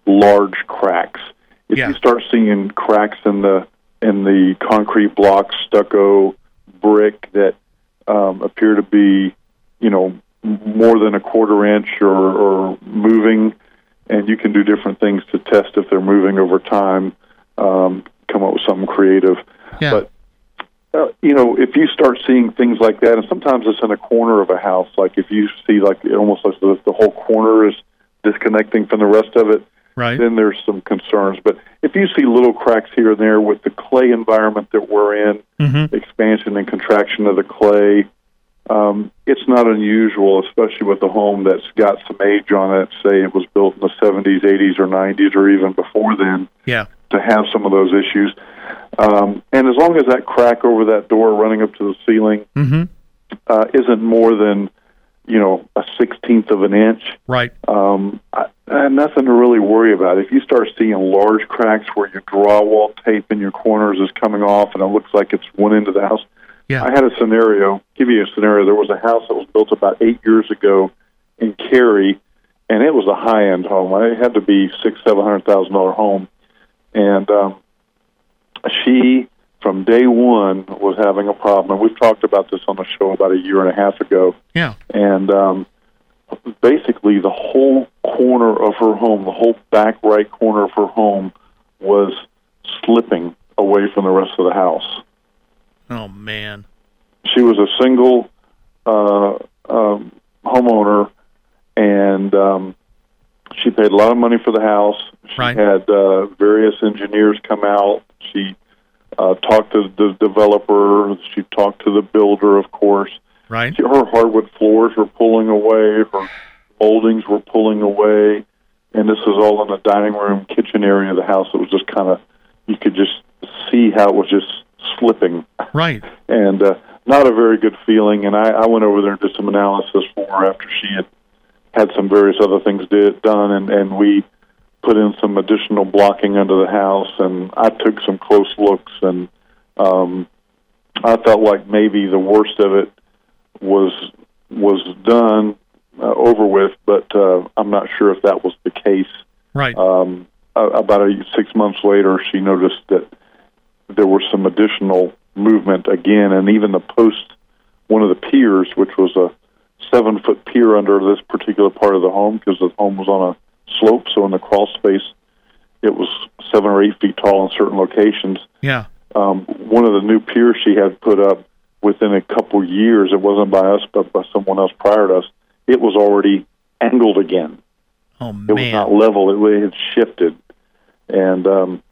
large cracks. If Yeah. you start seeing cracks in the in the concrete blocks, stucco, brick that um, appear to be, you know, more than a quarter inch or, or moving, and you can do different things to test if they're moving over time. Um, come up with something creative. Yeah. But uh, you know, if you start seeing things like that, and sometimes it's in a corner of a house, like if you see like it almost like the, the whole corner is disconnecting from the rest of it, right. then there's some concerns. But if you see little cracks here and there with the clay environment that we're in, hmm expansion and contraction of the clay, um, it's not unusual, especially with a home that's got some age on it. Say it was built in the 70s, 80s, or 90s, or even before then. Yeah. To have some of those issues, um, and as long as that crack over that door running up to the ceiling mm-hmm. uh, isn't more than you know a sixteenth of an inch, right? Um, I, I have nothing to really worry about. If you start seeing large cracks where your drywall tape in your corners is coming off and it looks like it's one end of the house, yeah. I had a scenario. Give you a scenario. There was a house that was built about eight years ago in Cary, and it was a high end home. It had to be six, seven hundred thousand dollar home, and um, she from day one was having a problem. And we've talked about this on the show about a year and a half ago. Yeah, and um, basically the whole corner of her home, the whole back right corner of her home, was slipping away from the rest of the house. Oh man! She was a single uh, um, homeowner, and um, she paid a lot of money for the house. She right. had uh, various engineers come out. She uh, talked to the developer. She talked to the builder, of course. Right. She, her hardwood floors were pulling away. Her moldings were pulling away, and this was all in the dining room, kitchen area of the house. It was just kind of you could just see how it was just slipping. Right. and uh, not a very good feeling. And I, I went over there and did some analysis for her after she had had some various other things did done, and and we put in some additional blocking under the house, and I took some close looks, and um, I felt like maybe the worst of it was was done uh, over with, but uh, I'm not sure if that was the case. Right. Um, about a, six months later, she noticed that there was some additional movement again, and even the post, one of the piers, which was a seven foot pier under this particular part of the home, because the home was on a slope, so in the crawl space, it was seven or eight feet tall in certain locations. Yeah. Um, one of the new piers she had put up within a couple years, it wasn't by us, but by someone else prior to us, it was already angled again. Oh man! It was not level; it had shifted, and um,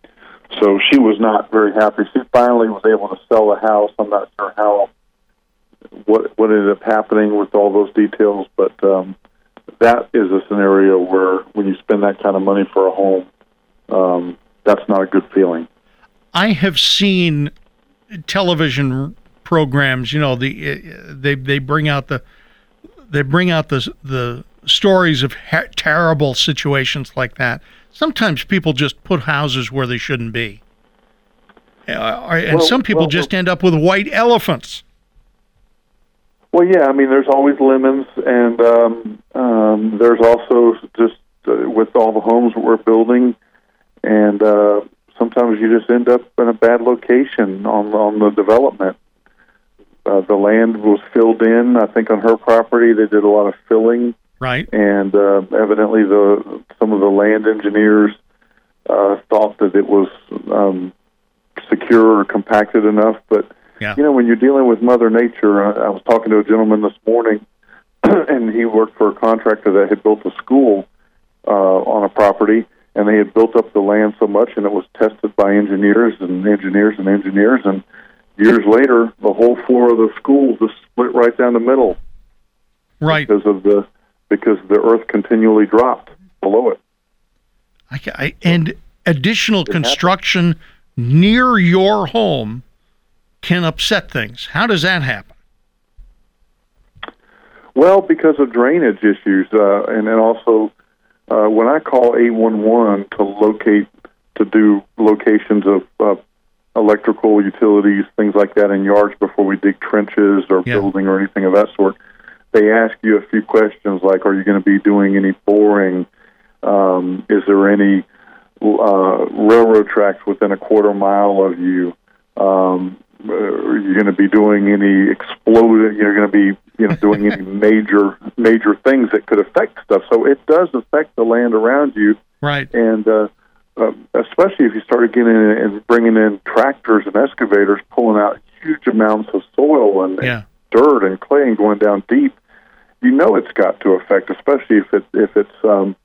so she was not very happy. She finally was able to sell the house. I'm not sure how what what ended up happening with all those details, but um, that is a scenario where when you spend that kind of money for a home, um, that's not a good feeling. I have seen television programs. You know, the they they bring out the they bring out the the stories of ha- terrible situations like that. Sometimes people just put houses where they shouldn't be, uh, and well, some people well, just end up with white elephants. Well, yeah, I mean, there's always lemons, and um, um, there's also just uh, with all the homes that we're building, and uh, sometimes you just end up in a bad location on on the development. Uh, the land was filled in. I think on her property they did a lot of filling, right? And uh, evidently, the some of the land engineers uh, thought that it was um, secure or compacted enough, but yeah. you know, when you're dealing with Mother Nature, I, I was talking to a gentleman this morning, and he worked for a contractor that had built a school uh, on a property, and they had built up the land so much, and it was tested by engineers and engineers and engineers, and years later, the whole floor of the school just split right down the middle, right, because of the because the earth continually dropped below it. I, I, and additional it construction happened. near your home can upset things. How does that happen? Well, because of drainage issues, uh, and then also uh, when I call 811 to locate to do locations of uh, electrical utilities, things like that in yards before we dig trenches or yeah. building or anything of that sort, they ask you a few questions like, "Are you going to be doing any boring? Um, is there any uh, railroad tracks within a quarter mile of you?" Um, are you going to be doing any exploding? You're going to be, you know, doing any major major things that could affect stuff. So it does affect the land around you, right? And uh, uh, especially if you started getting in and bringing in tractors and excavators, pulling out huge amounts of soil and, yeah. and dirt and clay and going down deep, you know it's got to affect, especially if it if it's um,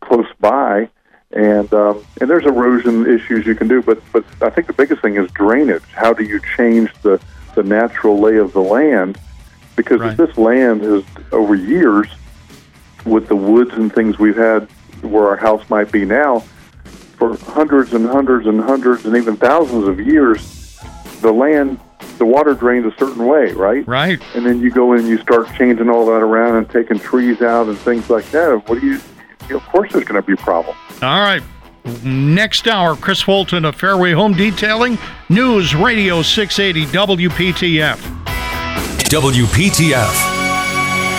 close by and um, and there's erosion issues you can do, but but I think the biggest thing is drainage. How do you change the the natural lay of the land? Because Right. if this land has, over years, with the woods and things we've had where our house might be now, for hundreds and hundreds and hundreds and even thousands of years, the land, the water drains a certain way, right? Right. And then you go in and you start changing all that around and taking trees out and things like that. What do you? Of course, there's going to be a problem. All right. Next hour, Chris Fulton of Fairway Home Detailing, News Radio 680 WPTF. WPTF.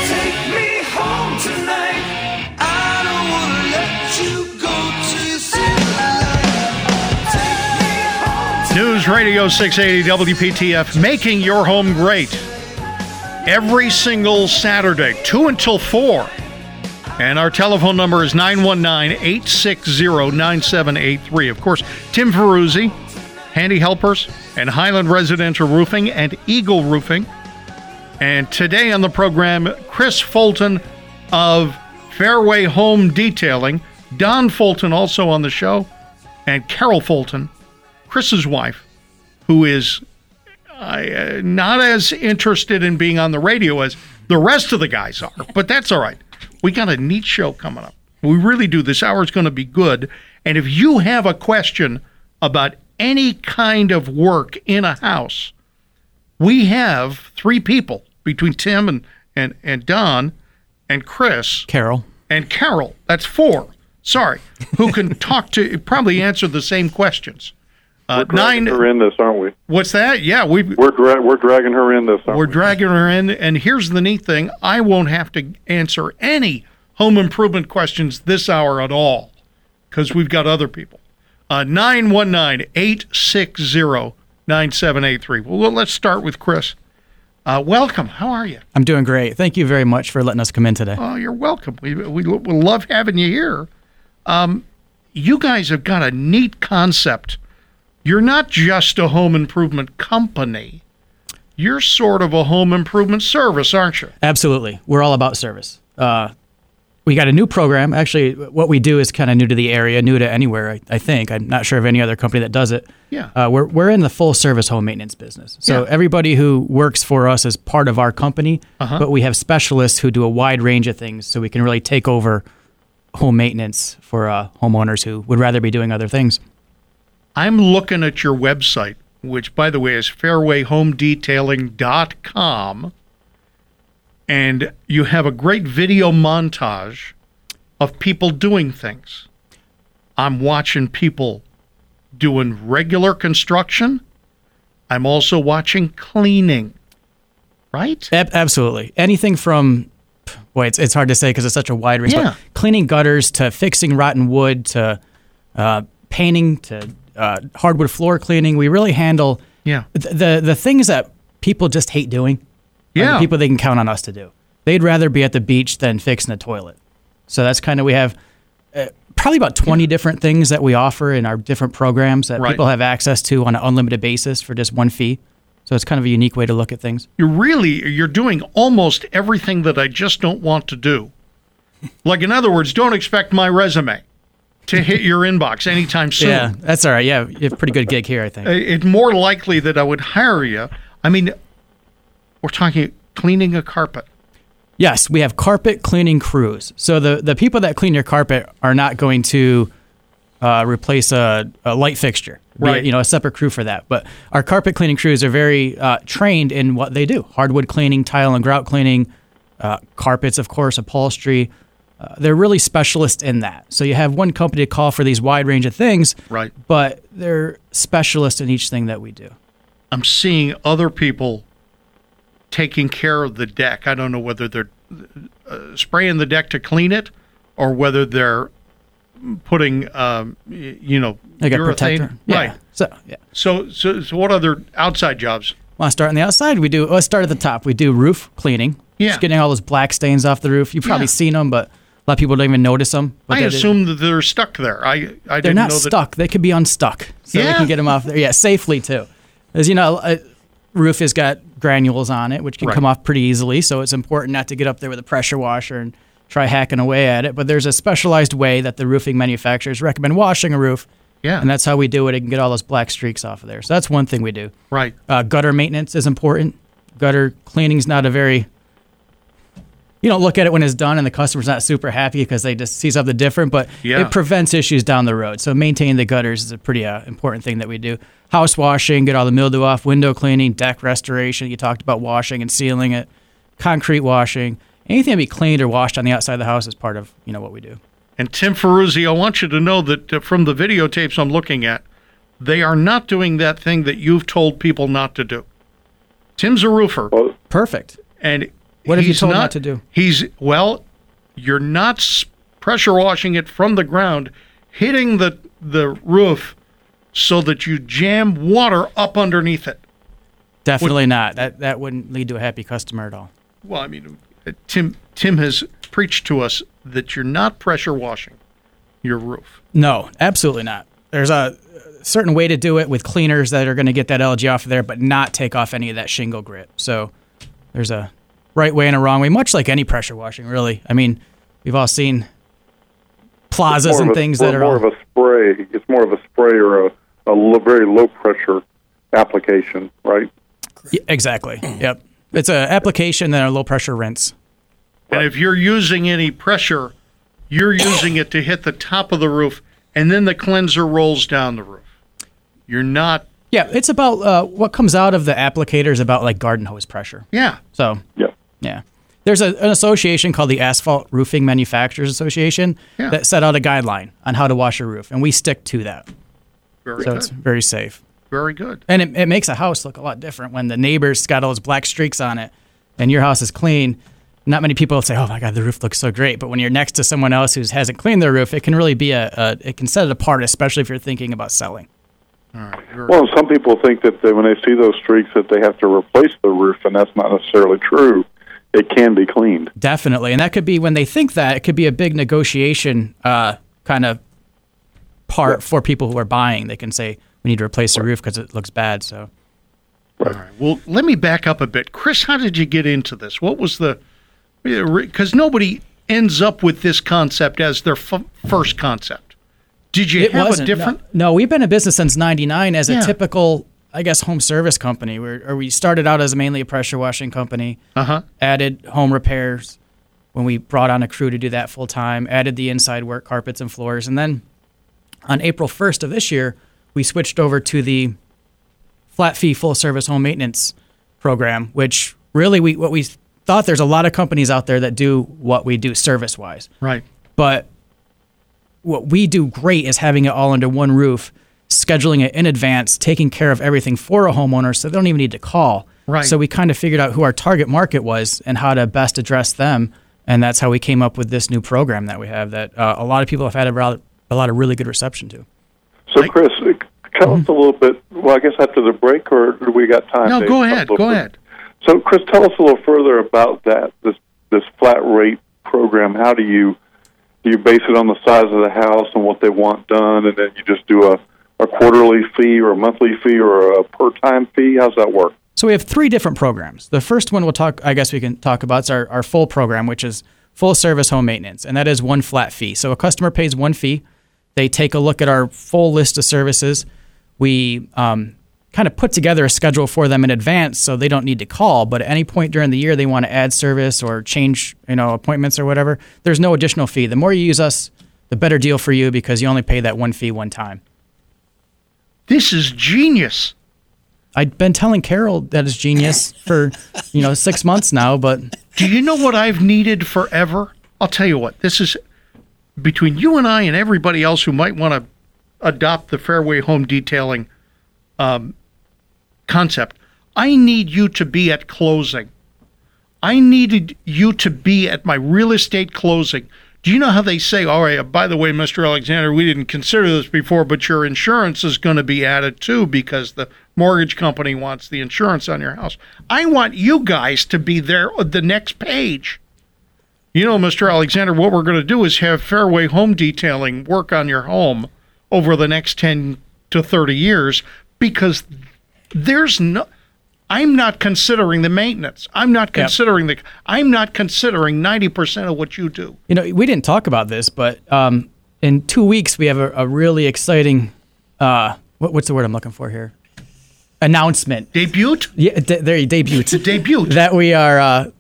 Take me home tonight. I don't wanna let you go till see the light. Take me home News Radio 680 WPTF, making your home great. Every single Saturday, 2 until 4. And our telephone number is 919 860 9783. Of course, Tim Ferruzzi, Handy Helpers, and Highland Residential Roofing and Eagle Roofing. And today on the program, Chris Fulton of Fairway Home Detailing, Don Fulton also on the show, and Carol Fulton, Chris's wife, who is uh, not as interested in being on the radio as the rest of the guys are, but that's all right. We got a neat show coming up. We really do. This hour is going to be good. And if you have a question about any kind of work in a house, we have three people between Tim and, and, and Don and Chris Carol. and Carol. That's four. Sorry, who can talk to probably answer the same questions. Uh, We're dragging nine. her in this, aren't we? What's that? Yeah, we We're dra- we're dragging her in this. Aren't we're we? dragging her in. And here's the neat thing: I won't have to answer any home improvement questions this hour at all, because we've got other people. Uh, 919-860-9783. Well, let's start with Chris. Uh, welcome. How are you? I'm doing great. Thank you very much for letting us come in today. Oh, you're welcome. We, we, we love having you here. Um, you guys have got a neat concept. You're not just a home improvement company. You're sort of a home improvement service, aren't you? Absolutely. We're all about service. Uh, we got a new program. Actually, what we do is kind of new to the area, new to anywhere, I, I think. I'm not sure of any other company that does it. Yeah. Uh, we're, we're in the full service home maintenance business. So Yeah. everybody who works for us is part of our company, Uh-huh. but we have specialists who do a wide range of things so we can really take over home maintenance for uh, homeowners who would rather be doing other things. I'm looking at your website, which, by the way, is fairwayhomedetailing.com. And you have a great video montage of people doing things. I'm watching people doing regular construction. I'm also watching cleaning. Right? Ab- absolutely. Anything from, boy, it's, it's hard to say because it's such a wide range. Yeah. But cleaning gutters to fixing rotten wood to uh, painting to uh, hardwood floor cleaning. We really handle Yeah. th- the the things that people just hate doing. are the Yeah. people they can count on us to do. They'd rather be at the beach than fixing a toilet. So that's kind of we have. Uh, Probably about 20 different things that we offer in our different programs that Right. people have access to on an unlimited basis for just one fee. So it's kind of a unique way to look at things. you're really you're doing almost everything that I just don't want to do. Like in other words, don't expect my resume to hit your inbox anytime soon. Yeah, that's all right. Yeah, you have a pretty good gig here, I think. It's more likely that I would hire you. I mean, we're talking cleaning a carpet. Yes, we have carpet cleaning crews. So the, the people that clean your carpet are not going to uh, replace a, a light fixture. Right. You know, a separate crew for that. But our carpet cleaning crews are very uh, trained in what they do: hardwood cleaning, tile and grout cleaning, uh, carpets, of course, upholstery. Uh, they're really specialists in that. So you have one company to call for these wide range of things, Right. but they're specialists in each thing that we do. I'm seeing other people taking care of the deck. I don't know whether they're uh, spraying the deck to clean it or whether they're putting, um, you know, Like a urethane. protector. Yeah. Right. So yeah. So, so, so what other outside jobs? Want to start on the outside? We do. Let's start at the top. We do roof cleaning. Yeah. Just getting all those black stains off the roof. You've probably Yeah. seen them, but a lot of people don't even notice them. But I assume that they're stuck there. I, I they're didn't not know that. stuck. They could be unstuck, so we Yeah. can get them off there. Yeah, safely too. As you know, a roof has got granules on it, which can Right. come off pretty easily. So it's important not to get up there with a pressure washer and try hacking away at it. But there's a specialized way that the roofing manufacturers recommend washing a roof, Yeah. and that's how we do it. It can get all those black streaks off of there. So that's one thing we do. right. Uh, gutter maintenance is important. Gutter cleaning is not a very you don't look at it when it's done and the customer's not super happy because they just see something different, but Yeah. it prevents issues down the road. So maintaining the gutters is a pretty uh, important thing that we do. House washing, get all the mildew off, window cleaning, deck restoration. You talked about washing and sealing it, concrete washing. Anything to be cleaned or washed on the outside of the house is part of you know what we do. And Tim Ferruzzi, I want you to know that uh, from the videotapes I'm looking at, they are not doing that thing that you've told people not to do. Tim's a roofer, Well, Perfect. and What have you told not to do? He's well, you're not pressure washing it from the ground, hitting the the roof so that you jam water up underneath it. Definitely not. That that wouldn't lead to a happy customer at all. Well, I mean, uh, Tim Tim has preached to us that you're not pressure washing your roof. No, absolutely not. There's a certain way to do it with cleaners that are going to get that algae off of there, but not take off any of that shingle grit. So there's a right way and a wrong way, much like any pressure washing, really. I mean, we've all seen plazas and of a- things more- that are more all, of a spray. It's more of a spray or a, a lo- very low pressure application, right? Yeah, exactly. Yep. It's an application and a low pressure rinse. And if you're using any pressure, you're using it to hit the top of the roof, and then the cleanser rolls down the roof. You're not. Yeah, it's about uh, what comes out of the applicator is about like garden hose pressure. Yeah. So Yeah. Yeah. There's a, an association called the Asphalt Roofing Manufacturers Association Yeah. that set out a guideline on how to wash a roof, and we stick to that. Very So good. it's very safe. Very good. And it, it makes a house look a lot different when the neighbor's got all those black streaks on it and your house is clean. Not many people will say, "Oh my God, the roof looks so great." But when you're next to someone else who hasn't cleaned their roof, it can really be a, a it can set it apart, especially if you're thinking about selling. All right. Well, some people think that they, when they see those streaks that they have to replace the roof, and that's not necessarily true. It can be cleaned. Definitely, and that could be when they think that it could be a big negotiation uh, kind of part for people who are buying. They can say we need to replace the roof because it looks bad. So All right. Well, let me back up a bit. Chris, how did you get into this? What was the. Because nobody ends up with this concept as their f- first concept. Did you it have wasn't a different. No, no, we've been in business since '99 as a typical, I guess, home service company. Where or we started out as mainly a pressure washing company. Uh huh. added home repairs when we brought on a crew to do that full time, added the inside work, carpets and floors. And then on April 1st of this year, we switched over to the flat fee full service home maintenance program, which really we what we thought there's a lot of companies out there that do what we do service wise. Right. But what we do great is having it all under one roof, scheduling it in advance, taking care of everything for a homeowner so they don't even need to call. Right. So we kind of figured out who our target market was and how to best address them. And that's how we came up with this new program that we have that uh, a lot of people have had a, lot- a lot of really good reception to. So, Like- Chris, uh, tell us a little bit. Well, I guess after the break, or do we got time? No, Dave? go ahead. Go bit. ahead. So, Chris, tell us a little further about that. This this flat rate program. How do you do you base it on the size of the house and what they want done, and then you just do a a quarterly fee or a monthly fee or a per time fee? How's that work? So we have three different programs. The first one we'll talk, I guess we can talk about, is our, our full program, which is full service home maintenance, and that is one flat fee. So a customer pays one fee. They take a look at our full list of services. We um, kind of put together a schedule for them in advance, so they don't need to call. But at any point during the year they want to add service or change, you know, appointments or whatever, there's no additional fee. The more you use us, the better deal for you because you only pay that one fee one time. This is genius. I've been telling Carol that is genius for you know six months now, but Do you know what I've needed forever? I'll tell you what. This is between you and I and everybody else who might want to adopt the Fairway Home Detailing um, concept. I need you to be at closing. I needed you to be at my real estate closing. Do you know how they say, all right, by the way, Mr. Alexander, we didn't consider this before, but your insurance is going to be added too because the mortgage company wants the insurance on your house. I want you guys to be there the next page. You know, Mr. Alexander, what we're going to do is have Fairway Home Detailing work on your home over the next 10 to 30 years because there's no I'm not considering the maintenance. I'm not considering the I'm not considering 90% of what you do. You know, we didn't talk about this, but um, in two weeks we have a, a really exciting. Uh, what, what's the word I'm looking for here? announcement. Debut? Yeah, de- there you debut. Debut. that we are uh,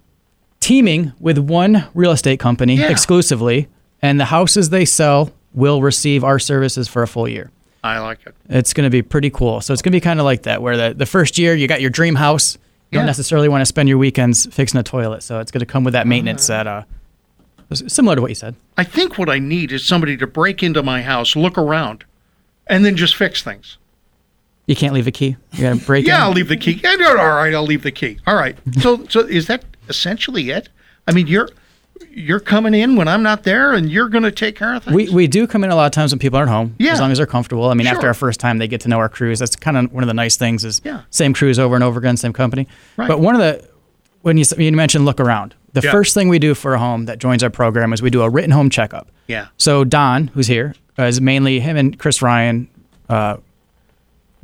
teaming with one real estate company Yeah. exclusively, and the houses they sell will receive our services for a full year. I like it. It's going to be pretty cool. So it's going to be kind of like that, where the, the first year you got your dream house. You Yeah. don't necessarily want to spend your weekends fixing a toilet. So it's going to come with that maintenance that uh, similar to what you said. I think what I need is somebody to break into my house, look around, and then just fix things. You can't leave a key. You got to break Yeah, in. I'll leave the key. Yeah, no, all right, I'll leave the key. All right. So, so is that essentially it? I mean, you're you're coming in when I'm not there, and you're going to take care of things. We, we do come in a lot of times when people aren't home, Yeah. as long as they're comfortable. I mean, after our first time, they get to know our crews. That's kind of one of the nice things is Yeah. same crews over and over again, same company. Right. But one of the when you, you mentioned look around, the Yeah. first thing we do for a home that joins our program is we do a written home checkup. yeah. So Don, who's here, uh, is mainly him and Chris Ryan uh,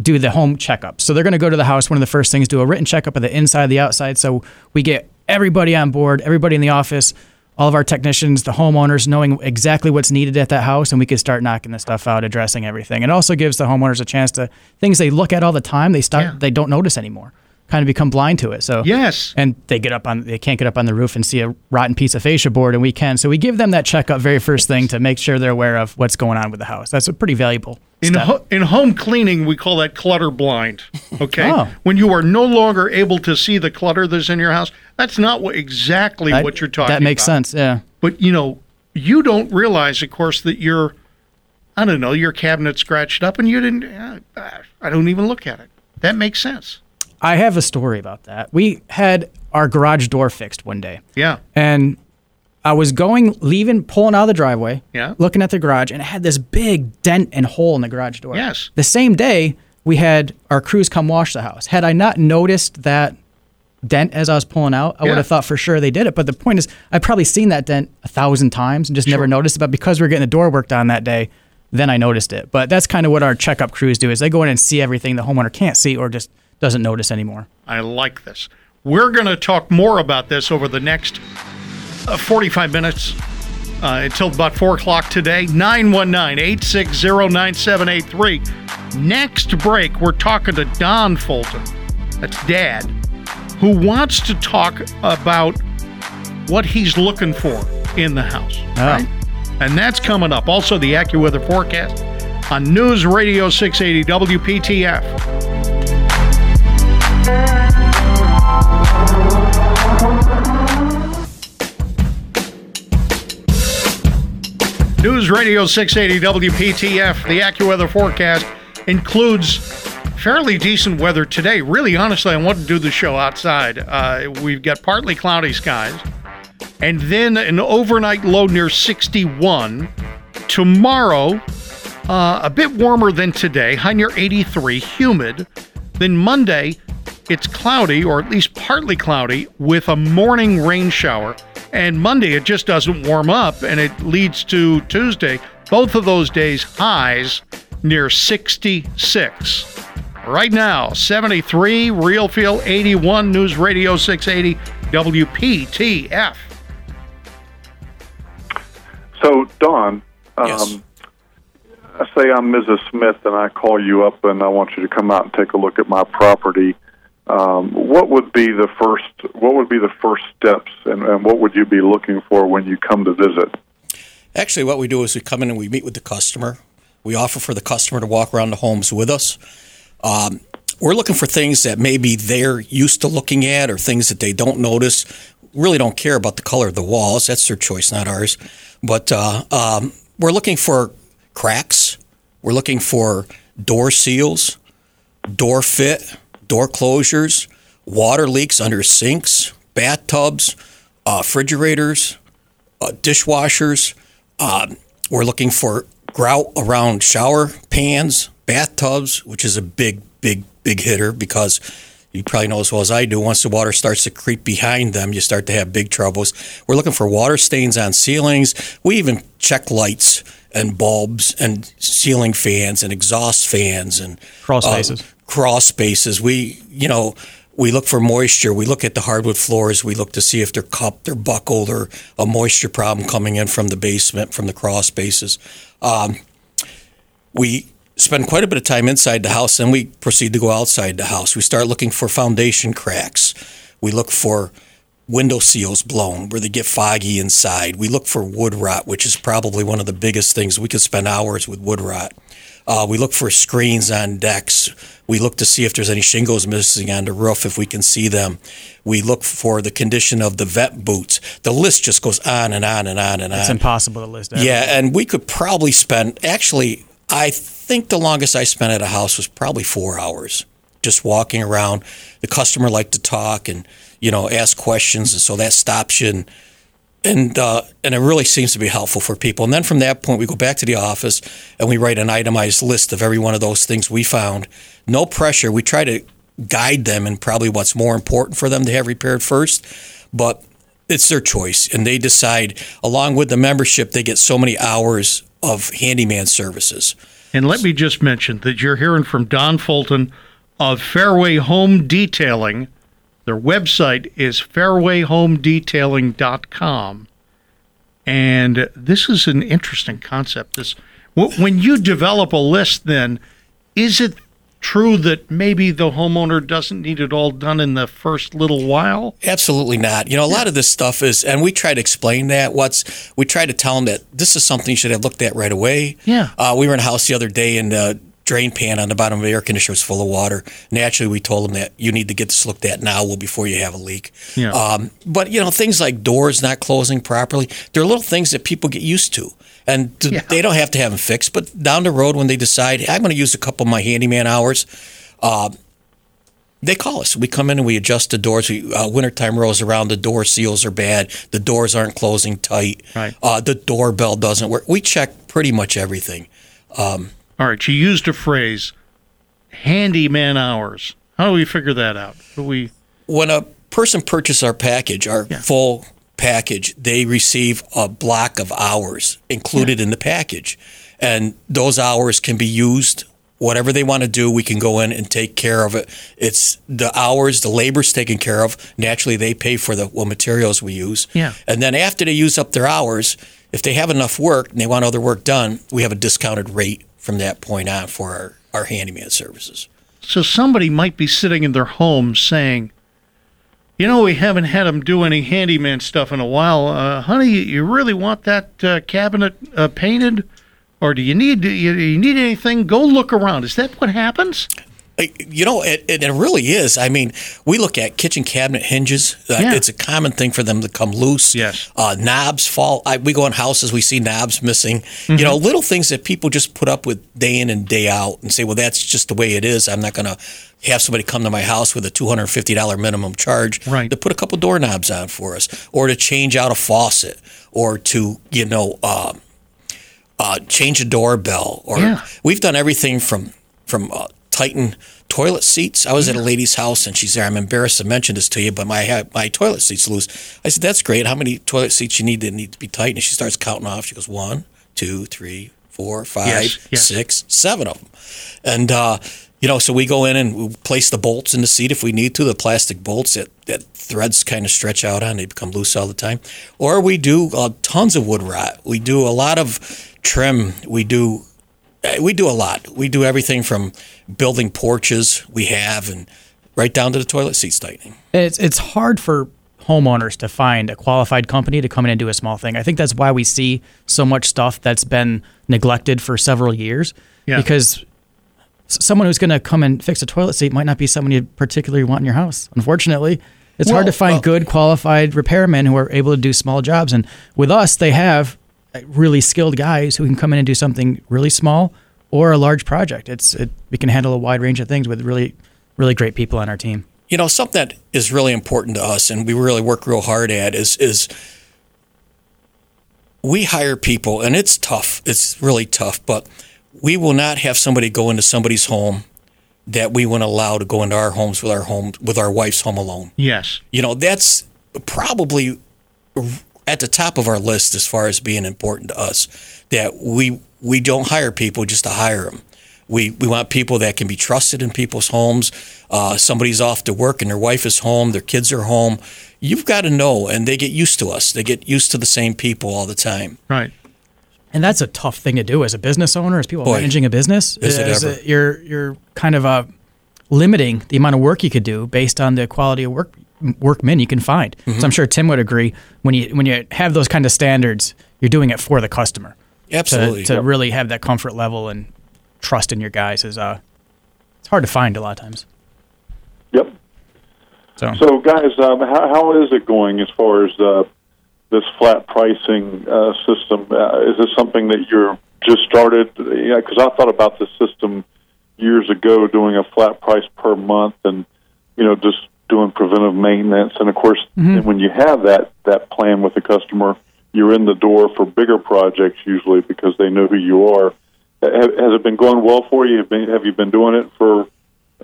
do the home checkup. So they're going to go to the house. One of the first things do a written checkup of the inside, the outside. So we get everybody on board, everybody in the office, all of our technicians, the homeowners, knowing exactly what's needed at that house, and we can start knocking the stuff out, addressing everything. It also gives the homeowners a chance to things they look at all the time. They start Yeah. they don't notice anymore. Kind of become blind to it. So Yes. and they get up on they can't get up on the roof and see a rotten piece of fascia board and we can so we give them that checkup very first thing to make sure they're aware of what's going on with the house that's a pretty valuable In, ho- in home cleaning, we call that clutter blind. Okay, Oh. when you are no longer able to see the clutter that's in your house, that's not what, exactly That- what you're talking. About. That makes about. sense yeah But you know, you don't realize, of course, that your, I don't know, your cabinet scratched up, and you didn't. Uh, I don't even look at it. That makes sense. i have a story about that we had our garage door fixed one day Yeah. and i was going leaving pulling out of the driveway Yeah. looking at the garage and it had this big dent and hole in the garage door Yes. the same day we had our crews come wash the house had i not noticed that dent as I was pulling out, I Yeah. would have thought for sure they did it. But the point is, I've probably seen that dent a thousand times and just never noticed it. But because we are getting the door worked on that day, then I noticed it. But that's kind of what our checkup crews do: is they go in and see everything the homeowner can't see or just doesn't notice anymore. I like this. We're going to talk more about this over the next uh, 45 minutes uh, until about 4 o'clock today. 919 860 9783. Next break, we're talking to Don Fulton. That's dad, who wants to talk about what he's looking for in the house. Oh. And that's coming up. Also, the AccuWeather forecast on News Radio 680 WPTF. News Radio 680 WPTF. The AccuWeather forecast includes fairly decent weather today. Really, honestly, I want to do the show outside. Uh, we've got partly cloudy skies, and then an overnight low near 61. Tomorrow, uh, a bit warmer than today, high near 83, humid. Then Monday, it's cloudy, or at least partly cloudy, with a morning rain shower. And Monday, it just doesn't warm up, and it leads to Tuesday. Both of those days, highs near 66. Right now, 73, Real Feel 81, News Radio 680, WPTF. So, Don, um, Yes. I say I'm Mrs. Smith, and I call you up, and I want you to come out and take a look at my property. Um, what would be the first? What would be the first steps, and, and what would you be looking for when you come to visit? Actually, what we do is we come in and we meet with the customer. We offer for the customer to walk around the homes with us. Um, we're looking for things that maybe they're used to looking at or things that they don't notice. Really don't care about the color of the walls. That's their choice, not ours. But uh, um, we're looking for cracks. We're looking for door seals, door fit, door closures, water leaks under sinks, bathtubs, uh, refrigerators, uh, dishwashers. Um, we're looking for grout around shower pans, bathtubs, which is a big, big, big hitter because you probably know as well as I do. Once the water starts to creep behind them, you start to have big troubles. We're looking for water stains on ceilings. We even check lights and bulbs and ceiling fans and exhaust fans and Crawl uh, spaces. crawl spaces. We, you know, we look for moisture. We look at the hardwood floors. We look to see if they're cupped, they're buckled, or a moisture problem coming in from the basement, from the crawl spaces. Um, we spend quite a bit of time inside the house, then we proceed to go outside the house. We start looking for foundation cracks. We look for window seals blown where they get foggy inside. We look for wood rot, which is probably one of the biggest things. We could spend hours with wood rot. Uh, we look for screens on decks. We look to see if there's any shingles missing on the roof, if we can see them. We look for the condition of the vent boots. The list just goes on and on and on and on. It's impossible to list. Yeah, and we could probably spend. Actually, I think the longest I spent at a house was probably four hours, just walking around. The customer liked to talk and you know ask questions, and so that stops you. And and uh, and it really seems to be helpful for people. And then from that point, we go back to the office and we write an itemized list of every one of those things we found. No pressure. We try to guide them and probably what's more important for them to have repaired first, but it's their choice, and they decide. Along with the membership, they get so many hours of handyman services. And let me just mention that you're hearing from Don Fulton of Fairway Home Detailing. Their website is fairwayhomedetailing.com. And this is an interesting concept. This when you develop a list then is it true that maybe the homeowner doesn't need it all done in the first little while? Absolutely not. You know, a lot of this stuff is, and we try to explain that. What's we try to tell them that this is something you should have looked at right away. Yeah. Uh, we were in a house the other day, and the drain pan on the bottom of the air conditioner was full of water. Naturally, we told them that you need to get this looked at now, well, before you have a leak. Yeah. Um, but you know, things like doors not closing properly, they're little things that people get used to. And th- Yeah. they don't have to have them fixed, but down the road when they decide, hey, I'm going to use a couple of my handyman hours, uh, they call us. We come in and we adjust the doors. We, uh, wintertime rolls around, the door seals are bad, the doors aren't closing tight, Right. uh, the doorbell doesn't work. We check pretty much everything. All right, you used a phrase, handyman hours. How do we figure that out? Do we When a person purchases our package, our Yeah. full package, they receive a block of hours included in the package. And those hours can be used whatever they want to do, we can go in and take care of it. It's the hours, the labor's taken care of. Naturally, they pay for the what materials we use. Yeah. And then after they use up their hours, if they have enough work and they want other work done, we have a discounted rate from that point on for our, our handyman services. So somebody might be sitting in their home saying, "You know, we haven't had them do any handyman stuff in a while. Uh, honey, you really want that uh, cabinet uh, painted, or do you need do you, you need anything? Go look around. Is that what happens? Uh, You know, it, it, it really is. I mean, we look at kitchen cabinet hinges. Uh, Yeah. It's a common thing for them to come loose. Yes. Uh, knobs fall. I, we go in houses, we see knobs missing. You know, little things that people just put up with day in and day out and say, well, that's just the way it is. I'm not going to have somebody come to my house with a $250 minimum charge Right. to put a couple doorknobs on for us or to change out a faucet or to, you know, um, uh, change a doorbell, or Yeah. we've done everything from from uh, tighten toilet seats. I was at a lady's house and she's there. I'm embarrassed to mention this to you, but my my toilet seats loose. I said, "That's great. How many toilet seats you need that need to be tightened?" And she starts counting off. She goes, one, two, three, four, five, Yes, yes. six, seven of them, and. uh you know, so we go in and we place the bolts in the seat if we need to, the plastic bolts that, that threads kind of stretch out on, they become loose all the time. Or we do uh, tons of wood rot. We do a lot of trim. We do we do a lot. We do everything from building porches we have and right down to the toilet seats tightening. It's it's hard for homeowners to find a qualified company to come in and do a small thing. I think that's why we see so much stuff that's been neglected for several years. Yeah. Because someone who's going to come and fix a toilet seat might not be someone you particularly want in your house. Unfortunately, it's hard to find well- good qualified repairmen who are able to do small jobs. And with us, they have uh, really skilled guys who can come in and do something really small or a large project. It's it, we can handle a wide range of things with really really great people on our team. You know, something that is really important to us and we really work real hard at is is we hire people and it's tough. It's really tough, but we will not have somebody go into somebody's home that we wouldn't allow to go into our homes with our home with our wife's home alone. Yes. You know, that's probably at the top of our list as far as being important to us. That we we don't hire people just to hire them. We we want people that can be trusted in people's homes. Uh, somebody's off to work and their wife is home, their kids are home. You've got to know, and they get used to us. They get used to the same people all the time. Right. and that's a tough thing to do as a business owner, as people Boy, managing a business. is it is ever. you're you're kind of uh, limiting the amount of work you could do based on the quality of work workmen you can find. Mm-hmm. So I'm sure Tim would agree when you when you have those kind of standards, you're doing it for the customer. Absolutely. To, to really have that comfort level and trust in your guys is uh, it's hard to find a lot of times. Yep. So, So, guys, um, how, how is it going as far as uh, this flat pricing uh, system? Uh, is this something that you're just started? Yeah, because I thought about this system years ago, doing a flat price per month, and you know, just doing preventive maintenance. And of course, then when you have that that plan with the customer, you're in the door for bigger projects usually because they know who you are. Has it been going well for you? Have, been, have you been doing it for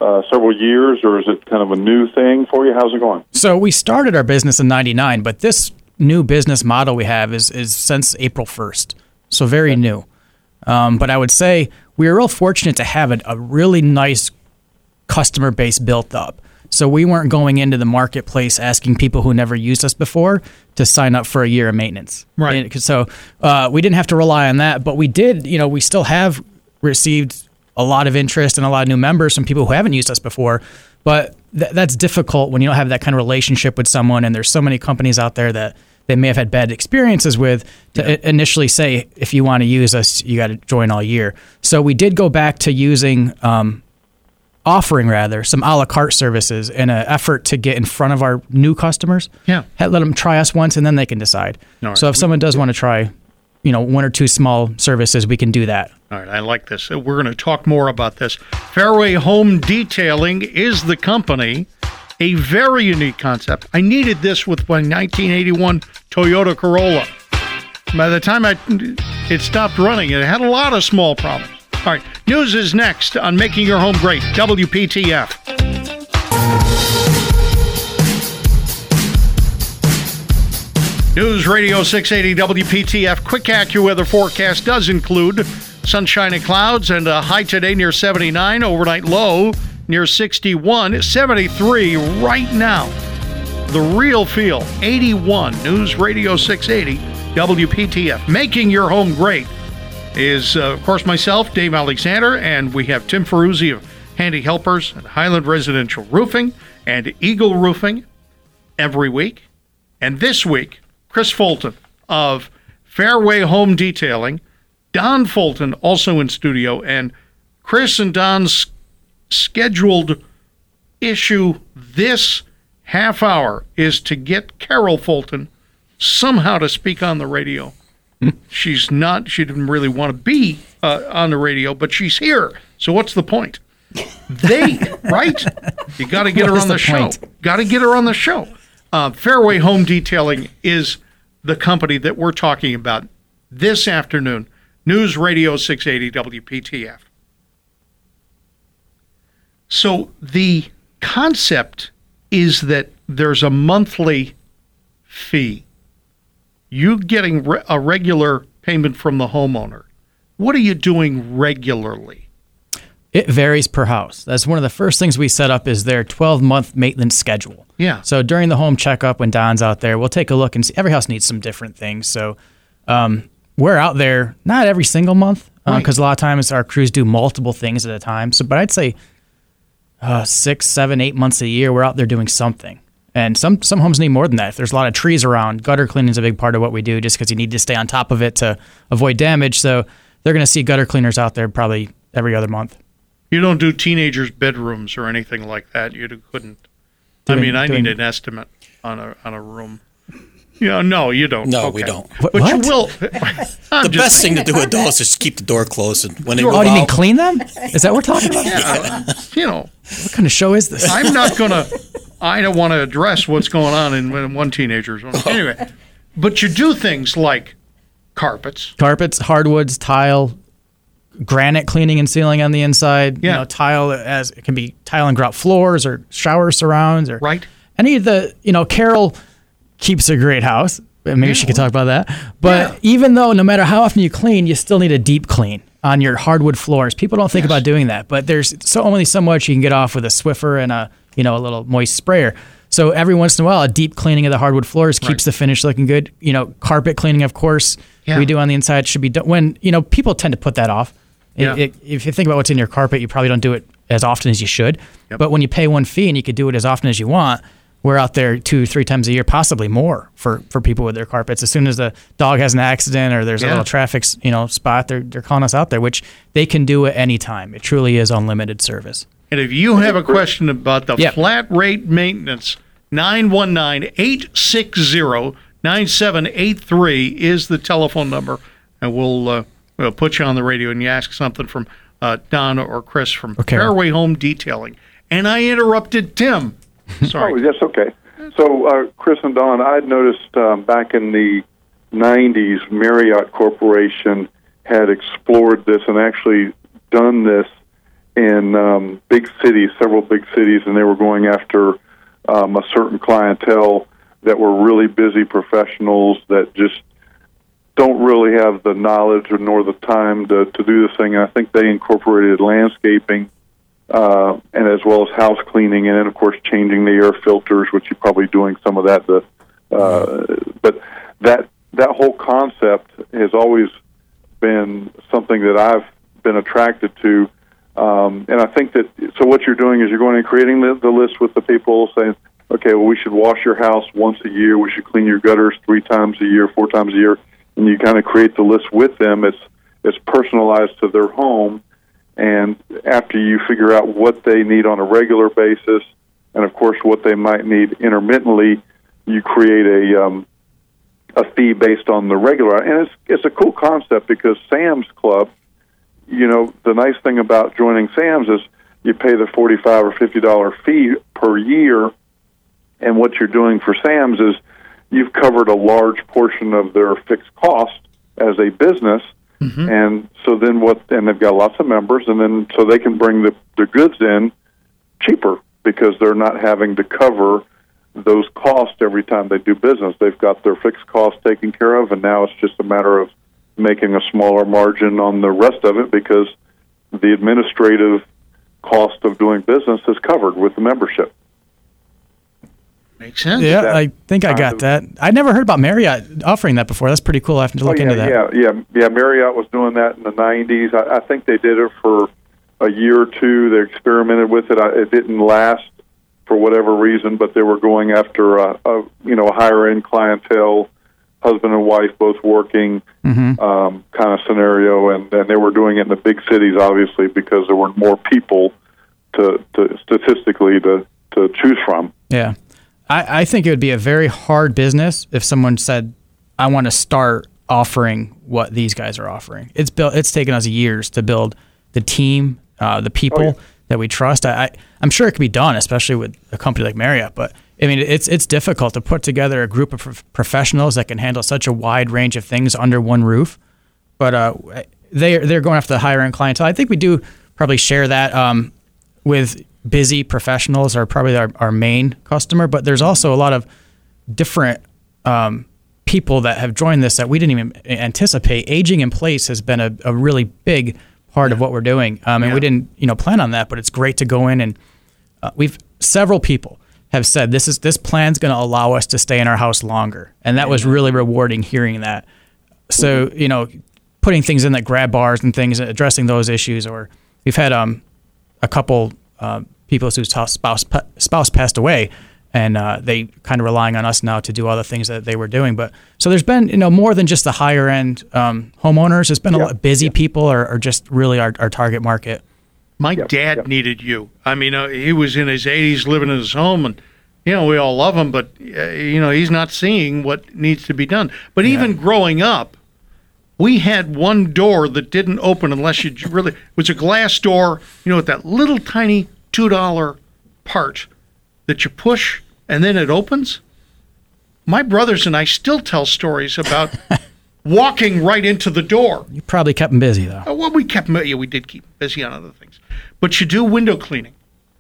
uh, several years, or is it kind of a new thing for you? How's it going? so we started our business in '99, but this new business model we have is is since April 1st, so very new. Um, but I would say we are real fortunate to have a, a really nice customer base built up. So we weren't going into the marketplace asking people who never used us before to sign up for a year of maintenance. Right. And so uh, we didn't have to rely on that, but we did. You know, we still have received a lot of interest and a lot of new members from people who haven't used us before. But th- that's difficult when you don't have that kind of relationship with someone, and there's so many companies out there that they may have had bad experiences with to i- initially say if you want to use us you got to join all year so we did go back to using um, offering rather some a la carte services in an effort to get in front of our new customers Yeah. Let them try us once and then they can decide right. so if someone does want to try you know one or two small services we can do that All right, I like this. We're going to talk more about this. Fairway Home Detailing is the company. A very unique concept. I needed this with my 1981 Toyota Corolla. By the time I it stopped running, it had a lot of small problems. All right, news is next on Making Your Home Great, WPTF. News Radio 680 WPTF Quick AccuWeather forecast does include sunshine and clouds and a high today near 79, overnight low near 61, 73 right now. The real feel 81 News Radio 680 WPTF making your home great is uh, of course myself Dave Alexander and we have Tim Ferruzzi of Handy Helpers and Highland Residential Roofing and Eagle Roofing every week. And this week, Chris Fulton of Fairway Home Detailing, Don Fulton also in studio, and Chris and Don's scheduled issue this half hour is to get Carol Fulton somehow to speak on the radio. She's not, she didn't really want to be uh, on the radio, but she's here. So what's the point? They, right? You got to get her on the, the show. Got to get her on the show. Uh, Fairway Home Detailing is the company that we're talking about this afternoon. News Radio 680 WPTF. So the concept is that there's a monthly fee. You getting re- a regular payment from the homeowner. What are you doing regularly? It varies per house. That's one of the first things we set up is their 12 month maintenance schedule. Yeah. So during the home checkup, when Don's out there, we'll take a look and see. Every house needs some different things. So um, we're out there not every single month because Right. a lot of times our crews do multiple things at a time. So, but I'd say uh, six, seven, eight months a year, we're out there doing something. And some some homes need more than that. If there's a lot of trees around, gutter cleaning is a big part of what we do, just because you need to stay on top of it to avoid damage. So they're going to see gutter cleaners out there probably every other month. You don't do teenagers' bedrooms or anything like that. You couldn't. I mean, I doing- need an estimate on a on a room. Yeah, no, you don't. No, Okay. we don't. What- But you will. The just best thing to do with dolls is keep the door closed, and when they move Oh, you mean clean them? Is that what we're talking about? saying, you know, What kind of show is this? I'm not gonna. I don't want to address what's going on in, in one teenager's room. Anyway, but you do things like carpets. Carpets, hardwoods, tile, granite cleaning and sealing on the inside. Yeah. You know, tile as it can be tile and grout floors or shower surrounds or Right. Any of the you know, Carol keeps a great house. and Maybe she could talk about that. But Yeah. even though no matter how often you clean, you still need a deep clean on your hardwood floors. People don't think Yes. about doing that, but there's so only so much you can get off with a Swiffer and a you know a little moist sprayer. So every once in a while, a deep cleaning of the hardwood floors keeps Right. the finish looking good. You know, carpet cleaning, of course, Yeah. we do on the inside should be done. When you know people tend to put that off. It- Yeah. it- if you think about what's in your carpet, you probably don't do it as often as you should. Yep. But when you pay one fee and you could do it as often as you want, we're out there two, three times a year, possibly more for, for people with their carpets. As soon as the dog has an accident or there's Yeah. a little traffic you know spot, they're they're calling us out there, which they can do at any time. It truly is unlimited service. And if you have a question about the Yep. flat rate maintenance, 919 860 9783 is the telephone number. And we'll, uh, we'll put you on the radio and you ask something from uh, Don or Chris from Okay. Fairway Home Detailing. And I interrupted Tim. Oh, yes, okay. So, uh, Chris and Don, I'd noticed um, back in the 90s, Marriott Corporation had explored this and actually done this in um, big cities, several big cities, and they were going after um, a certain clientele that were really busy professionals that just don't really have the knowledge or nor the time to, to do this thing. And I think they incorporated landscaping uh, and as well as house cleaning, and then of course changing the air filters, which you're probably doing some of that. The, uh, but that that whole concept has always been something that I've been attracted to, um, and I think that so what you're doing is you're going and creating the, the list with the people saying, okay, well we should wash your house once a year, we should clean your gutters three times a year, four times a year, and you kind of create the list with them. It's it's personalized to their home and after you figure out what they need on a regular basis, and of course what they might need intermittently, you create a um, a fee based on the regular. And it's it's a cool concept because Sam's Club, you know, the nice thing about joining Sam's is you pay the forty five or fifty dollar fee per year, and what you're doing for Sam's is you've covered a large portion of their fixed cost as a business Mm-hmm. and so then what and they've got lots of members and then so they can bring the the goods in cheaper because they're not having to cover those costs every time they do business. They've got their fixed costs taken care of and now it's just a matter of making a smaller margin on the rest of it because the administrative cost of doing business is covered with the membership Makes sense. Yeah, that I think I got of- that. I'd never heard about Marriott offering that before. That's pretty cool. I have to look oh, yeah, into that. Yeah, yeah, yeah. Marriott was doing that in the '90s. I, I think they did it for a year or two. They experimented with it. I, it didn't last for whatever reason, but they were going after a, a you know a higher end clientele, husband and wife both working Mm-hmm. um, kind of scenario, and, and they were doing it in the big cities, obviously, because there were more people to, to statistically to to choose from. Yeah. I, I think it would be a very hard business if someone said, I want to start offering what these guys are offering. It's built it's taken us years to build the team, uh, the people Oh, yeah. that we trust. I, I I'm sure it could be done, especially with a company like Marriott, but I mean it's it's difficult to put together a group of prof- professionals that can handle such a wide range of things under one roof. But uh, they they're going after the higher end clientele. I think we do probably share that um, with busy professionals are probably our, our main customer, but there's also a lot of different um, people that have joined this that we didn't even anticipate. Aging in place has been a, a really big part of what we're doing, um, and Yeah. we didn't you know plan on that. But it's great to go in and uh, we've several people have said this is this plan's going to allow us to stay in our house longer, and that was really rewarding hearing that. So you know, putting things in that grab bars and things, addressing those issues, or we've had um a couple uh, people whose spouse pa- spouse passed away, and uh, they kind of relying on us now to do all the things that they were doing. But so there's been you know more than just the higher end um, homeowners. It's been a lot of busy people, are, are just really our, our target market. My dad needed you. I mean, uh, he was in his 80s living in his home, and, you know, we all love him, but, uh, you know, he's not seeing what needs to be done. But even growing up, we had one door that didn't open unless you really, it was a glass door, you know, with that little tiny $2 part that you push and then it opens. My brothers and I still tell stories about walking right into the door. You probably kept them busy though. Uh, Well, we kept, yeah, we did keep busy on other things. But you do window cleaning.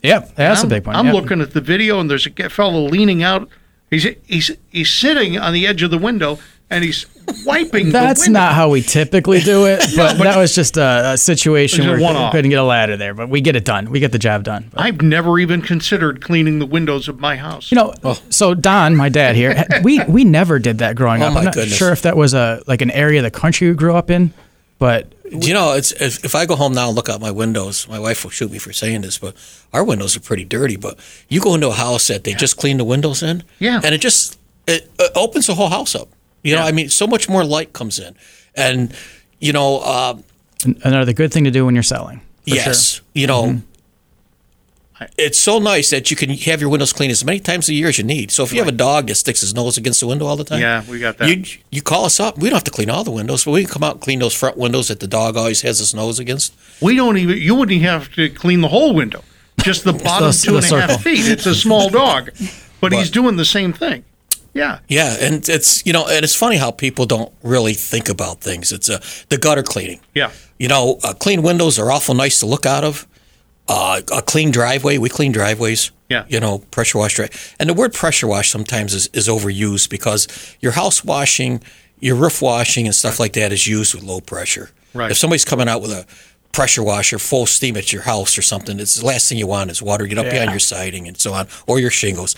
Yep, that's a big one. I'm yep. looking at the video, and there's a fellow leaning out. He's he's he's sitting on the edge of the window, and he's wiping. That's the window. not how we typically do it, but, that was just a, a situation where a we couldn't get a ladder there. But we get it done. We get the job done. But, I've never even considered cleaning the windows of my house. you know, so Don, my dad here, we we never did that growing Oh, up. I'm not goodness. sure if that was a like an area of the country we grew up in, but do You know, it's if, if I go home now and look out my windows, my wife will shoot me for saying this, but our windows are pretty dirty. But you go into a house that they just cleaned the windows in, Yeah. and it just it, it opens the whole house up. You know, I mean, so much more light comes in, and you know, uh, an- another good thing to do when you're selling. for yes, sure. you know. Mm-hmm. It's so nice that you can have your windows cleaned as many times a year as you need. So if you have a dog that sticks his nose against the window all the time, Yeah, we got that. You you call us up. We don't have to clean all the windows, but we can come out and clean those front windows that the dog always has his nose against. We don't even. You wouldn't even have to clean the whole window, just the bottom the two and a half circle. feet. It's a small dog, but, he's doing the same thing. Yeah, Yeah, and it's you know, and it's funny how people don't really think about things. It's uh, the gutter cleaning. yeah. You know, uh, clean windows are awful nice to look out of. Uh, a clean driveway, we clean driveways. Yeah. You know, pressure wash drive. And the word pressure wash sometimes is, is overused because your house washing, your roof washing, and stuff like that is used with low pressure. Right. If somebody's coming out with a pressure washer full steam at your house or something, it's the last thing you want is water get up behind your siding and so on, or your shingles.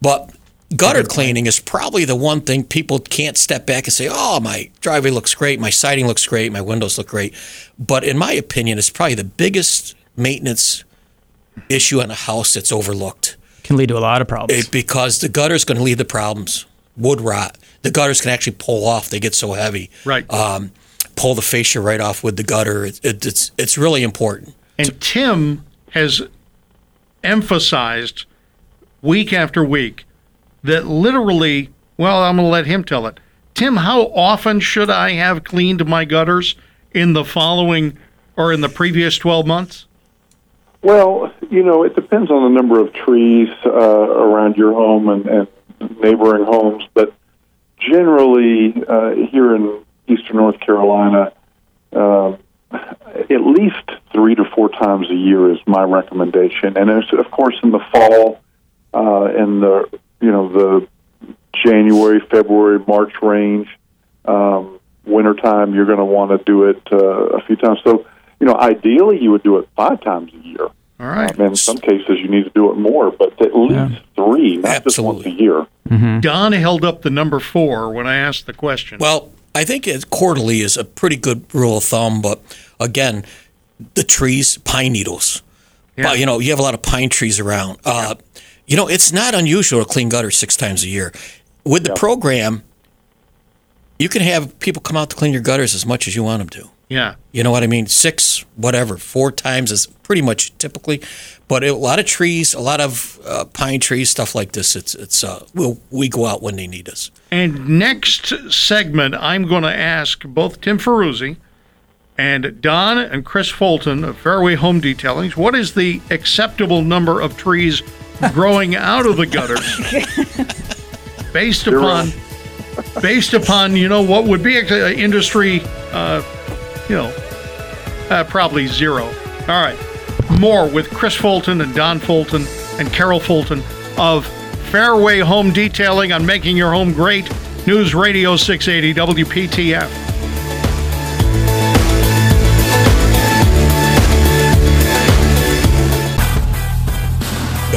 But gutter cleaning is probably the one thing people can't step back and say, "Oh, my driveway looks great, my siding looks great, my windows look great." But in my opinion, it's probably the biggest maintenance issue in a house that's overlooked Can lead to a lot of problems. it, because the gutter is going to lead to problems. Wood rot. The gutters can actually pull off; they get so heavy. Right. Um, pull the fascia right off with the gutter. It, it, it's it's really important. And Tim has emphasized week after week that literally, well, I'm going to let him tell it. Tim, how often should I have cleaned my gutters in the following or in the previous 12 months? Well, you know, it depends on the number of trees uh, around your home and, and neighboring homes, but generally uh, here in eastern North Carolina, um at least three to four times a year is my recommendation. And of course, in the fall, uh, in the you know the January, February, March range, um, wintertime, you're going to want to do it uh, a few times. So, you know, ideally, you would do it five times a year. All right. Um, in some cases, you need to do it more, but at least three, not just once a Absolutely. year. Don held up the number four when I asked the question. Well, I think it, quarterly is a pretty good rule of thumb, but again, the trees, pine needles. Yeah. But, you know, you have a lot of pine trees around. Uh, You know, it's not unusual to clean gutters six times a year. With the program, you can have people come out to clean your gutters as much as you want them to. yeah. You know what I mean? Six, whatever, four times is pretty much typically. But a lot of trees, a lot of uh, pine trees, stuff like this. It's it's uh, we'll, we go out when they need us. And next segment, I'm going to ask both Tim Ferruzzi and Don and Chris Fulton of Fairway Home Detailings what is the acceptable number of trees growing out of the gutters based upon based upon you know what would be a industry uh, you know uh, probably zero. All right, more with Chris Fulton and Don Fulton and Carol Fulton of Fairway Home Detailing on making your home great. News Radio 680 WPTF.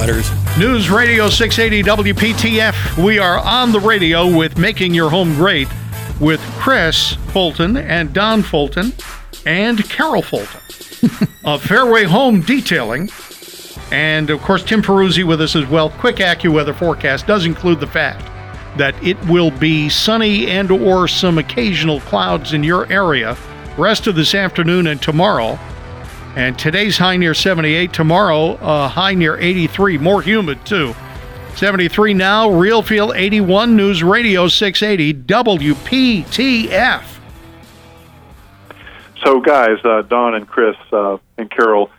Gutters. News Radio 680 WPTF. We are on the radio with Making Your Home Great with Chris Fulton and Don Fulton and Carol Fulton of Fairway Home Detailing. And of course, Tim Ferruzzi with us as well. Quick AccuWeather forecast does include the fact that it will be sunny and or some occasional clouds in your area rest of this afternoon and tomorrow. And today's high near 78. Tomorrow, uh, high near 83. More humid, too. 73 now. Real Feel 81. News Radio 680. WPTF. So, guys, uh, Don and Chris uh, and Carol,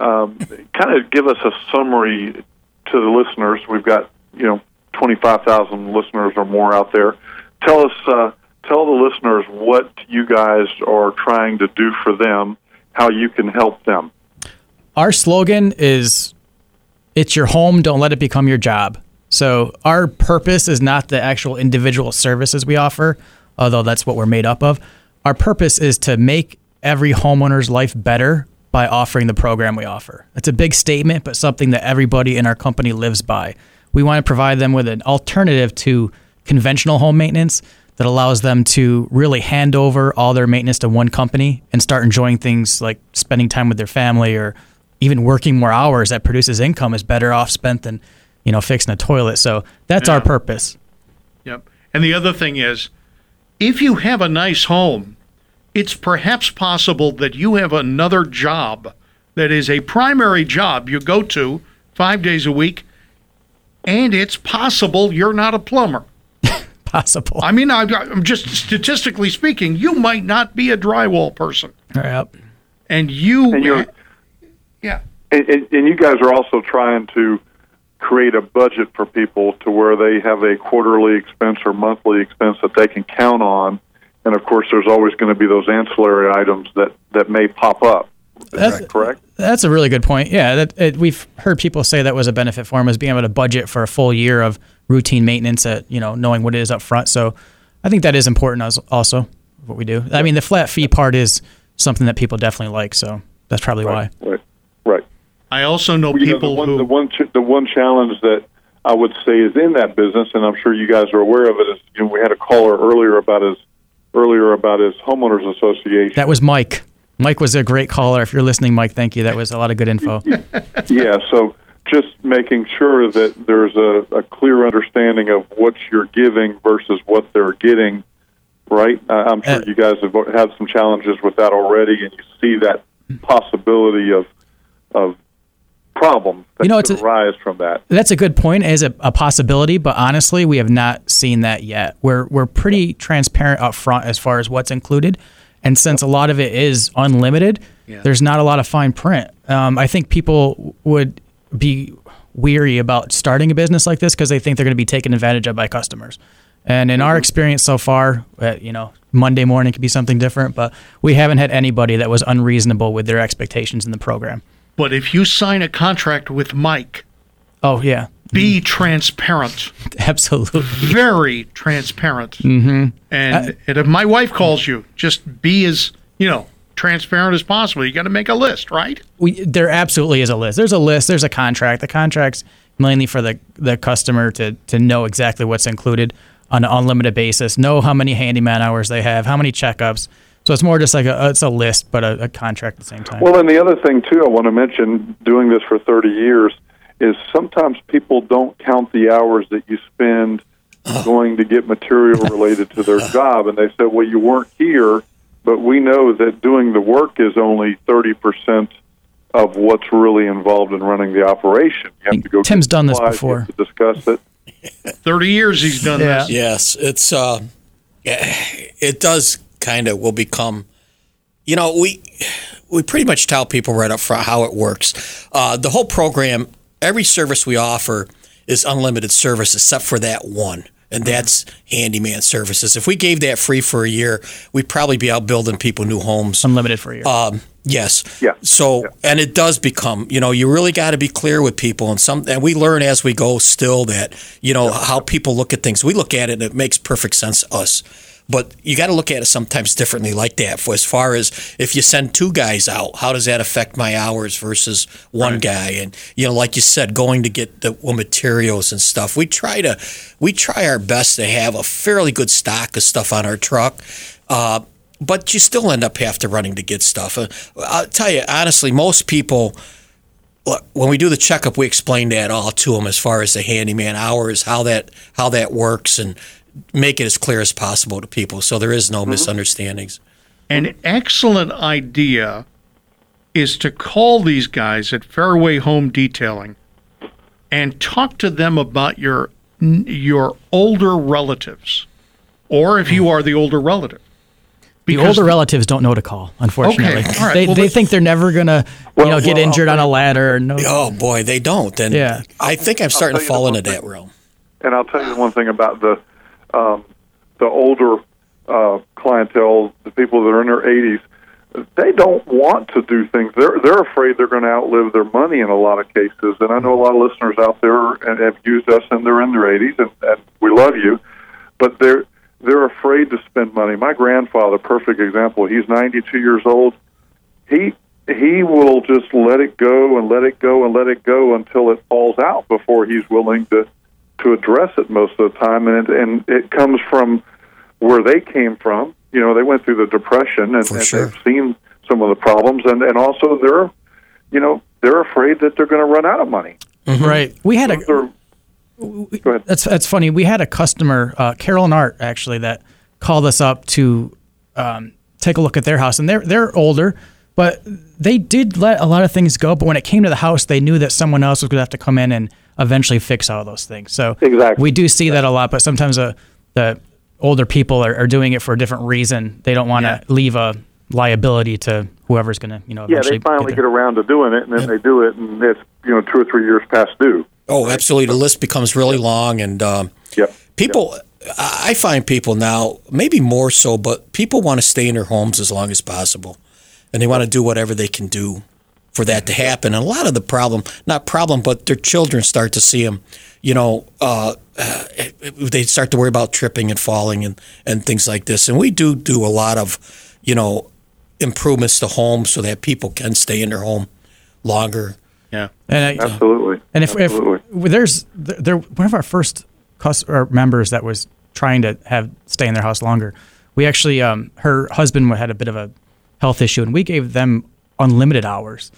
um, kind of give us a summary to the listeners. We've got you know twenty five thousand listeners or more out there. Tell us, uh, tell the listeners what you guys are trying to do for them, how you can help them. Our slogan is it's your home, don't let it become your job. So our purpose is not the actual individual services we offer. although that's what we're made up of. Our purpose is to make every homeowner's life better by offering the program we offer. It's a big statement, but something that everybody in our company lives by. We want to provide them with an alternative to conventional home maintenance that allows them to really hand over all their maintenance to one company and start enjoying things like spending time with their family or even working more hours that produces income is better off spent than you know fixing a toilet. So that's our purpose. Yep. And the other thing is, if you have a nice home, it's perhaps possible that you have another job that is a primary job you go to five days a week, and it's possible you're not a plumber. Possible. I mean, I, I'm just statistically speaking, you might not be a drywall person, Yep. and you, And you're yeah, and, and, and you guys are also trying to create a budget for people to where they have a quarterly expense or monthly expense that they can count on. And of course, there's always going to be those ancillary items that, that may pop up. Is That's- that correct? That's a really good point. Yeah, that it, we've heard people say that was a benefit for them is being able to budget for a full year of routine maintenance at you know knowing what it is up front. So I think that is important as also what we do. I mean, the flat fee part is something that people definitely like. So that's probably why. Right. Right. I also know You know, people the one, who the one ch- the one challenge that I would say is in that business, and I'm sure you guys are aware of it. Is you know, we had a caller earlier about his earlier about his homeowners association. That was Mike. Mike was a great caller. If you're listening, Mike, thank you. That was a lot of good info. yeah, so just making sure that there's a, a clear understanding of what you're giving versus what they're getting. Right? Uh, I'm sure Uh, you guys have had some challenges with that already, and you see that possibility of of problems that You know, could it's a- arise from that. That's a good point as a, a possibility, but honestly, we have not seen that yet. We're we're pretty transparent up front as far as what's included, and since a lot of it is unlimited, there's not a lot of fine print. Um, I think people would be weary about starting a business like this because they think they're going to be taken advantage of by customers. And in our experience so far, uh, you know, Monday morning could be something different, but we haven't had anybody that was unreasonable with their expectations in the program. But if you sign a contract with Mike, Oh yeah, be transparent, absolutely. very transparent. Mm-hmm. And, and if my wife calls you, just be as you know transparent as possible. You got to make a list, right? we there absolutely is a list. There's a list. There's a contract. The contract's mainly for the the customer to to know exactly what's included on an unlimited basis. Know how many handyman hours they have, how many checkups. So it's more just like a it's a list, but a, a contract at the same time. Well, and the other thing too, I want to mention, doing this for 30 years, is sometimes people don't count the hours that you spend going to get material related to their job, and they say, "Well, you weren't here," but we know that doing the work is only 30 percent of what's really involved in running the operation. You have to go. Tim's done this before. to discuss it. Thirty years he's done Yeah. this. Yes, it's uh, it does kind of will become. You know, we we pretty much tell people right up front how it works. Uh, the whole program, every service we offer is unlimited service except for that one, and that's handyman services. If we gave that free for a year, we'd probably be out building people new homes. Unlimited for a year. Um, yes. Yeah. So, and it does become, you know, you really got to be clear with people, and some, and we learn as we go still that, you know, how people look at things. We look at it, and it makes perfect sense to us. But you got to look at it sometimes differently, like that. For as far as if you send two guys out, how does that affect my hours versus one guy? And you know, like you said, going to get the well, materials and stuff. We try to, we try our best to have a fairly good stock of stuff on our truck. Uh, but you still end up have to running to get stuff. Uh, I'll tell you honestly, most people when we do the checkup, we explain that all to them as far as the handyman hours, how that how that works, and make it as clear as possible to people, so there is no mm-hmm. misunderstandings. An excellent idea is to call these guys at Fairway Home Detailing and talk to them about your your older relatives, or if you are the older relative. the Because older relatives don't know to call, unfortunately. Okay, all right. They, Well, they think they're never gonna, you know, get well, injured on a ladder. Or no, Oh boy, they don't. And Yeah. I think I'm starting to fall into one that realm. And I'll tell you one thing about the um, the older uh, clientele, the people that are in their 80s. They don't want to do things. They're they're afraid they're going to outlive their money in a lot of cases. And I know a lot of listeners out there and have used us, and they're in their 80s, and, and we love you. But they're they're afraid to spend money. My grandfather, perfect example. He's 92 years old. He he will just let it go and let it go and let it go until it falls out before he's willing to to address it most of the time. And and it comes from where they came from. You know, they went through the depression and, and sure. they've seen some of the problems, and and also they're, you know, they're afraid that they're going to run out of money. Right. We had a They're- go ahead. That's that's funny. We had a customer, uh, Carol and Art, actually, that called us up to um, take a look at their house, and they're they're older, but they did let a lot of things go. But when it came to the house, they knew that someone else was going to have to come in and eventually fix all those things. So Exactly. we do see that a lot, but sometimes uh, the older people are, are doing it for a different reason. They don't want to leave a liability to whoever's going to, you know, Yeah, they finally there. get around to doing it, and then they do it, and it's you know two or three years past due. Oh, absolutely. The list becomes really long, and um, Yep. people. I I find people now, maybe more so, but people want to stay in their homes as long as possible, and they want to do whatever they can do for that to happen. And a lot of the problem, not problem, but their children start to see them. You know, uh, uh, they start to worry about tripping and falling and and things like this. And we do do a lot of, you know, improvements to homes so that people can stay in their home longer. Yeah. And I, Absolutely. And if, if there's there one of our first cus- or members that was trying to have stay in their house longer, we actually um, her husband had a bit of a health issue, and we gave them unlimited hours,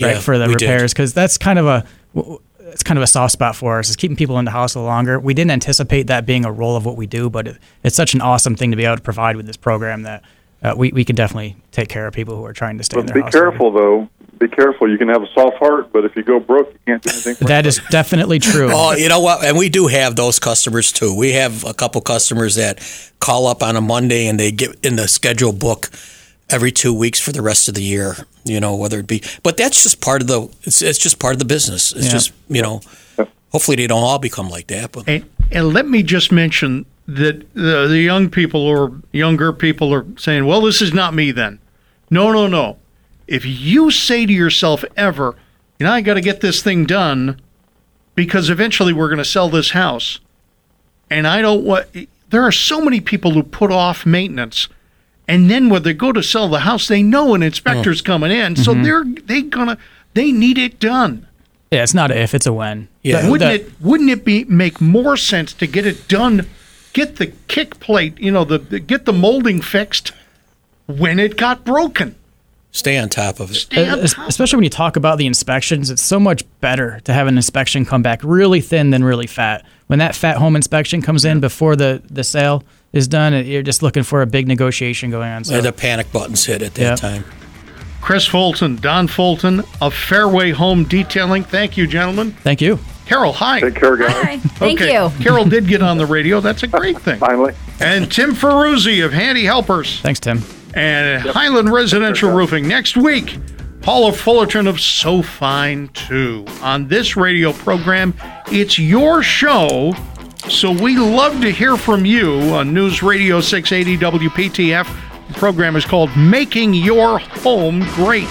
right, Yeah, for the repairs because that's kind of a w- it's kind of a soft spot for us is keeping people in the house a little longer. We didn't anticipate that being a role of what we do, but it, it's such an awesome thing to be able to provide with this program that uh, we we can definitely take care of people who are trying to stay in But their be house. longer. careful, though. Be careful. You can have a soft heart, but if you go broke, you can't do anything. For That is definitely true. Oh, you know what? And we do have those customers too. We have a couple customers that call up on a Monday and they get in the schedule book every two weeks for the rest of the year. You know, whether it be, but that's just part of the. It's, it's just part of the business. It's Yeah. just you know. Hopefully, they don't all become like that. But And, and let me just mention that the, the young people or younger people are saying, well, this is not me then. No, no, no. If you say to yourself ever, you know, I got to get this thing done because eventually we're going to sell this house. And I don't want, there are so many people who put off maintenance. And then when they go to sell the house, they know an inspector's coming in. So mm-hmm. they're, they gonna, they need it done. Yeah, it's not a if, it's a when. Yeah. The- Wouldn't the- it wouldn't it be make more sense to get it done, get the kick plate, you know, the, the get the molding fixed when it got broken. stay on top of it. Stay on top. especially when you talk about the inspections, it's so much better to have an inspection come back really thin than really fat. When that fat home inspection comes in before the, the sale is done, it- you're just looking for a big negotiation going on. So And the panic buttons hit at that Yeah. time. Chris Fulton, Don Fulton of Fairway Home Detailing. Thank you, gentlemen. thank you. Carol, hi. Take care, guys. Hi. Thank okay. you. Carol did get on the radio. That's a great thing. Finally. And Tim Ferruzzi of Handy Helpers Thanks, Tim. and Highland Residential Roofing. Next week, Paula Fullerton of So Fine 2. On this radio program, it's your show, so we love to hear from you on News Radio 680 WPTF. The program is called Making Your Home Great.